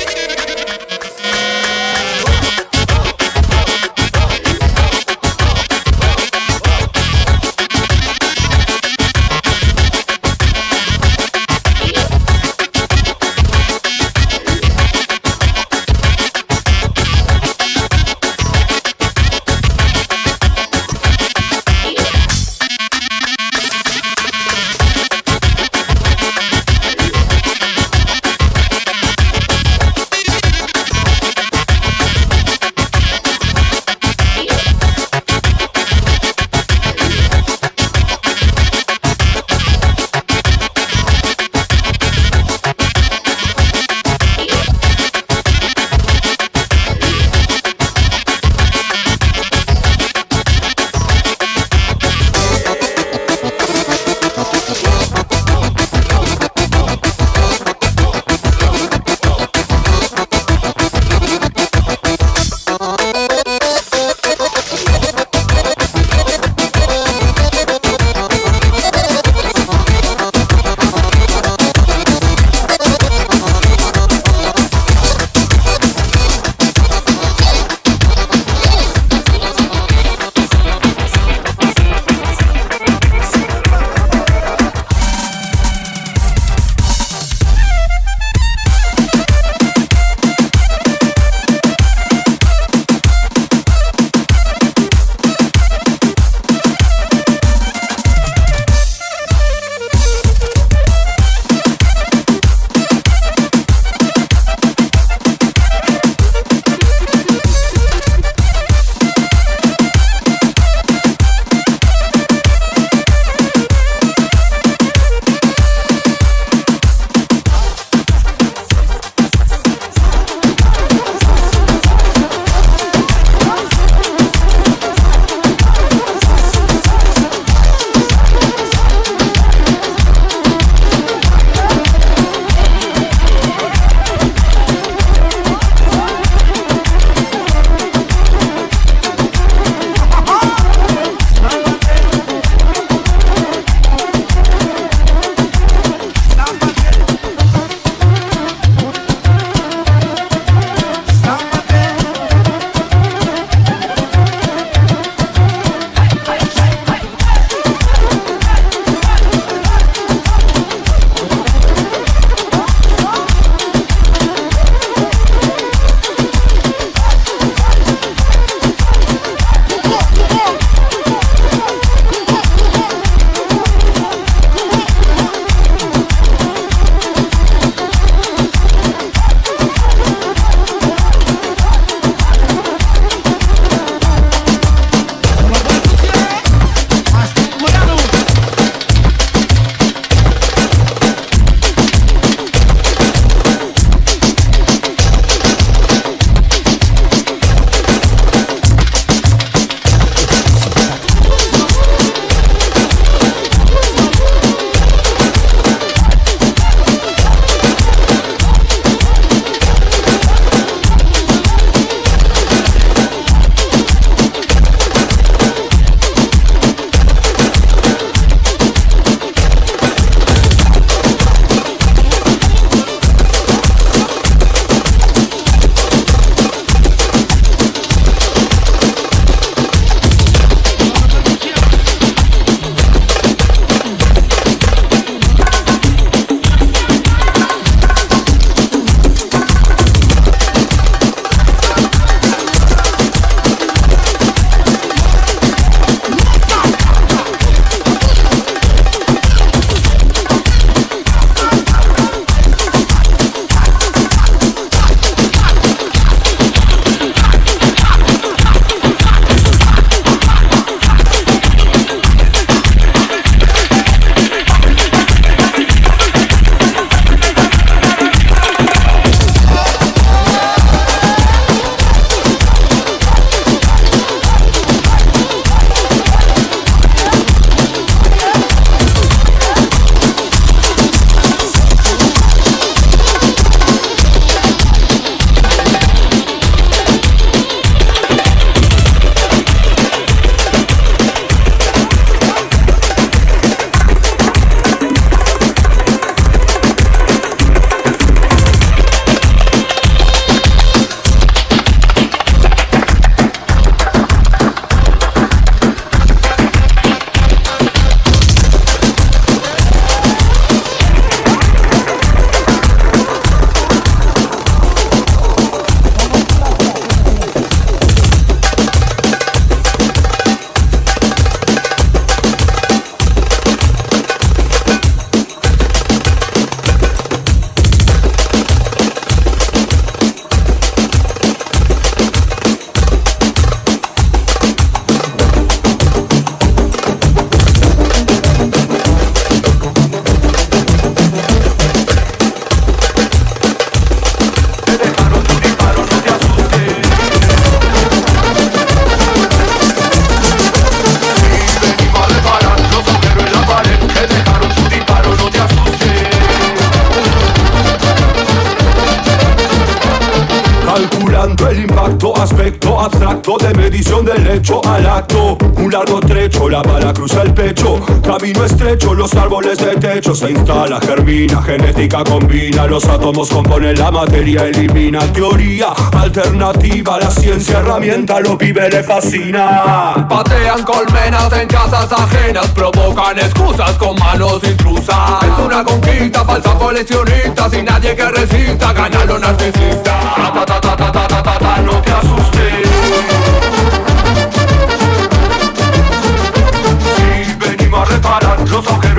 Los de techo se instala, germina, genética combina. Los átomos componen la materia, elimina teoría alternativa. La ciencia herramienta, lo pibe le fascina. Patean colmenas en casas ajenas, provocan excusas con manos intrusas. Es una conquista, falsa coleccionista, sin nadie que resista, gana lo narcisista. Ta, ta, ta,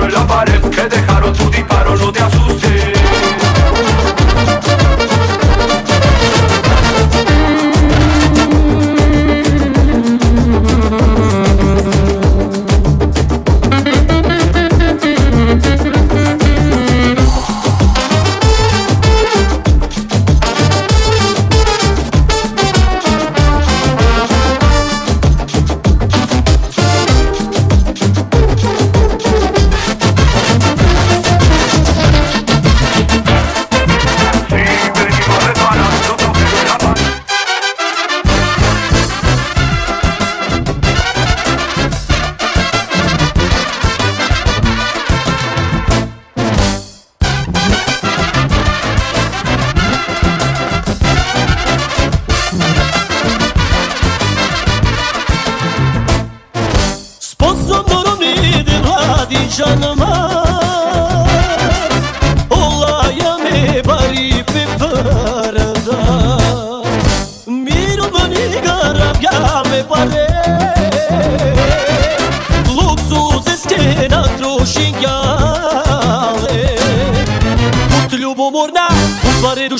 en la pared que dejaron tu disparo, no te asustes.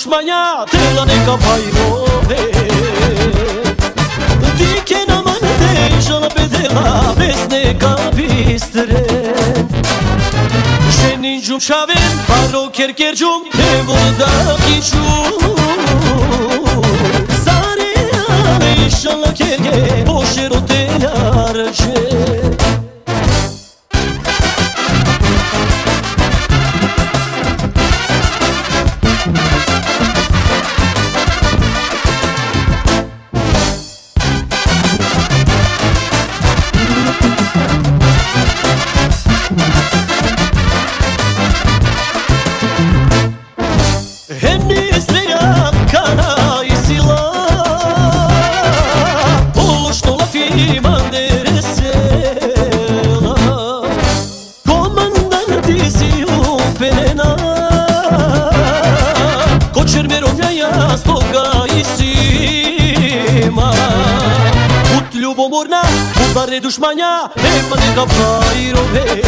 konuşmaya Tırlanı kapay o Diken aman de Şana bedela Besne kapistire Senin cum şavim Paro kerker cum Devur da kiçum Sare Şala kerker düşmana Hemani kapayro be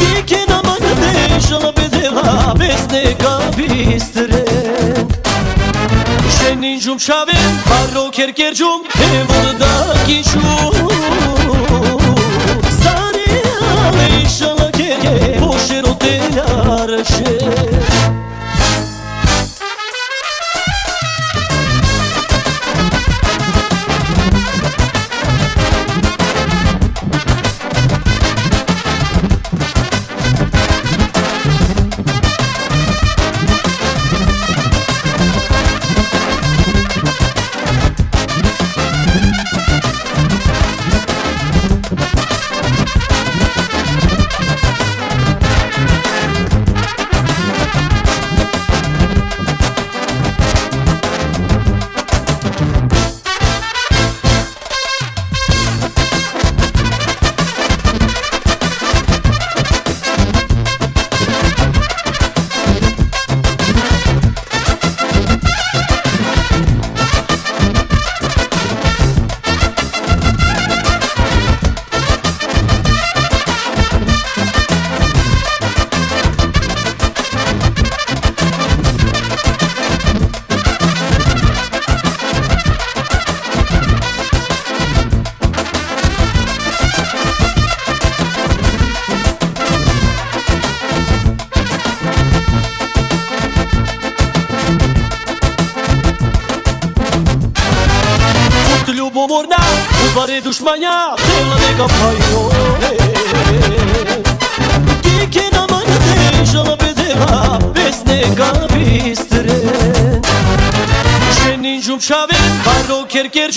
Dike namanı de şala bedela Besne kabistire Şenin cum şavim Parro kerker cum Hem burada ki şum quer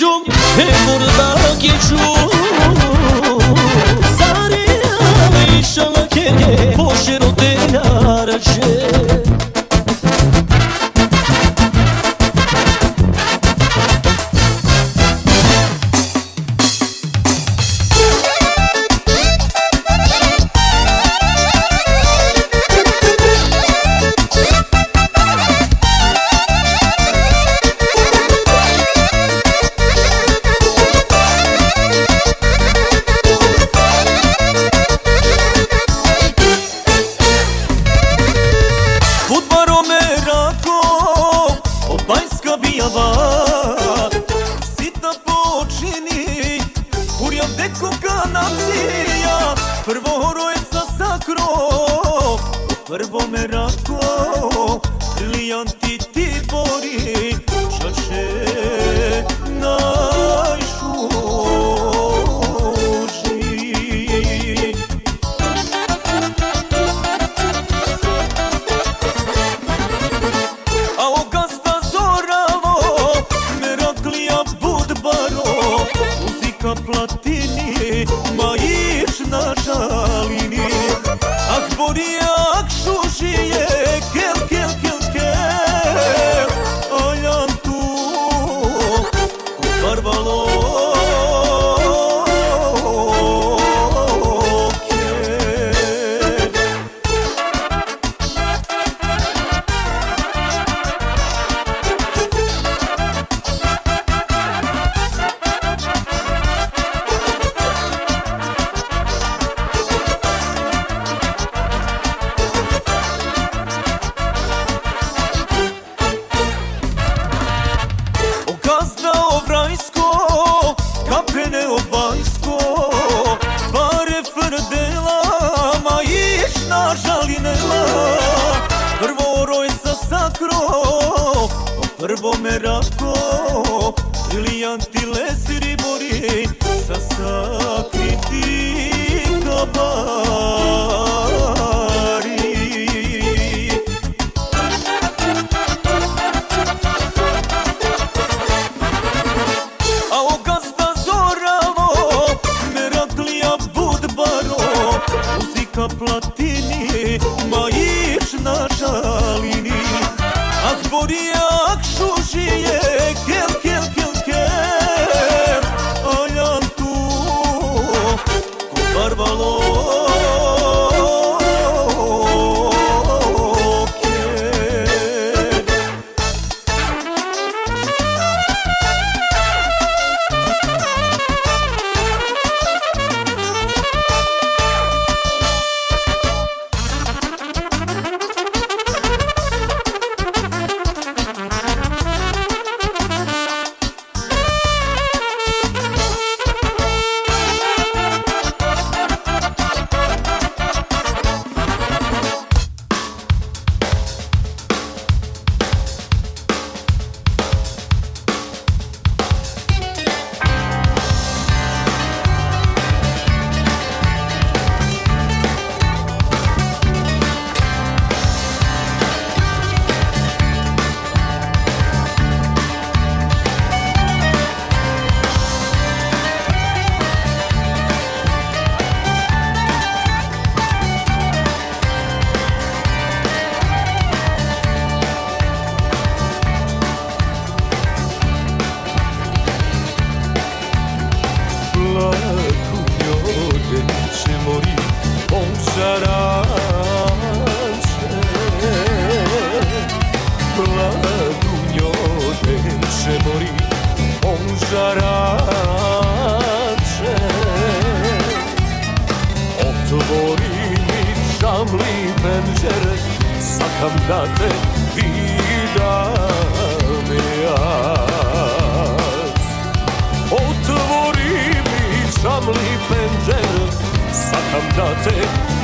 ty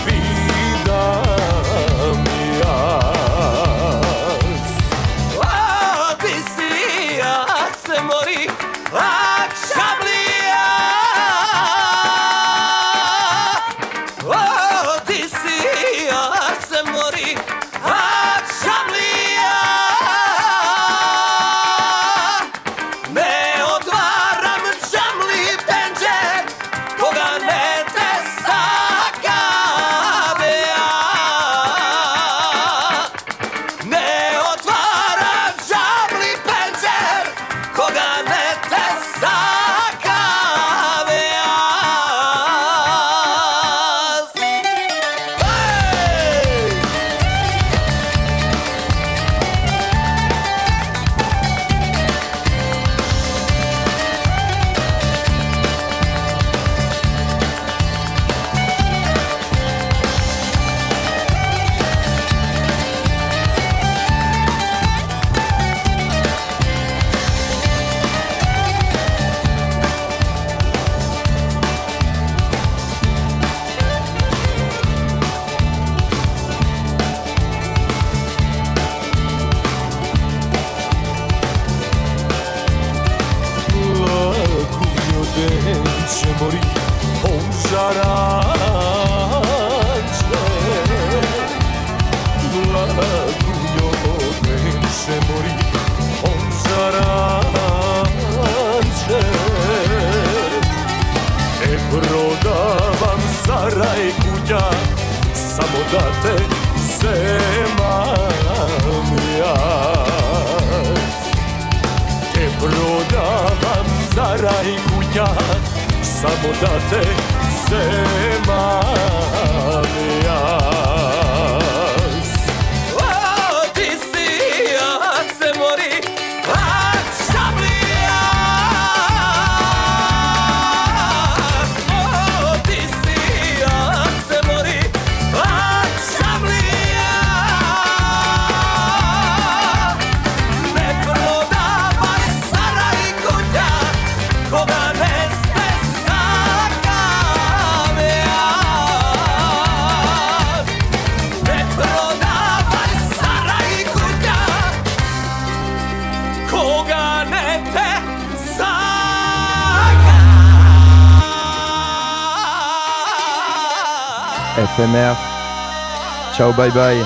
Ciao, bye bye.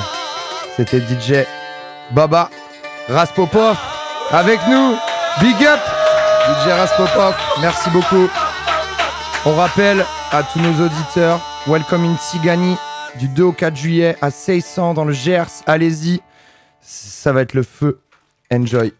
C'était DJ Baba Raspopov avec nous. Big up DJ Raspopov. Merci beaucoup. On rappelle à tous nos auditeurs, Welcome in Tigani du 2 au 4 juillet à 600 dans le Gers. Allez-y, ça va être le feu. Enjoy.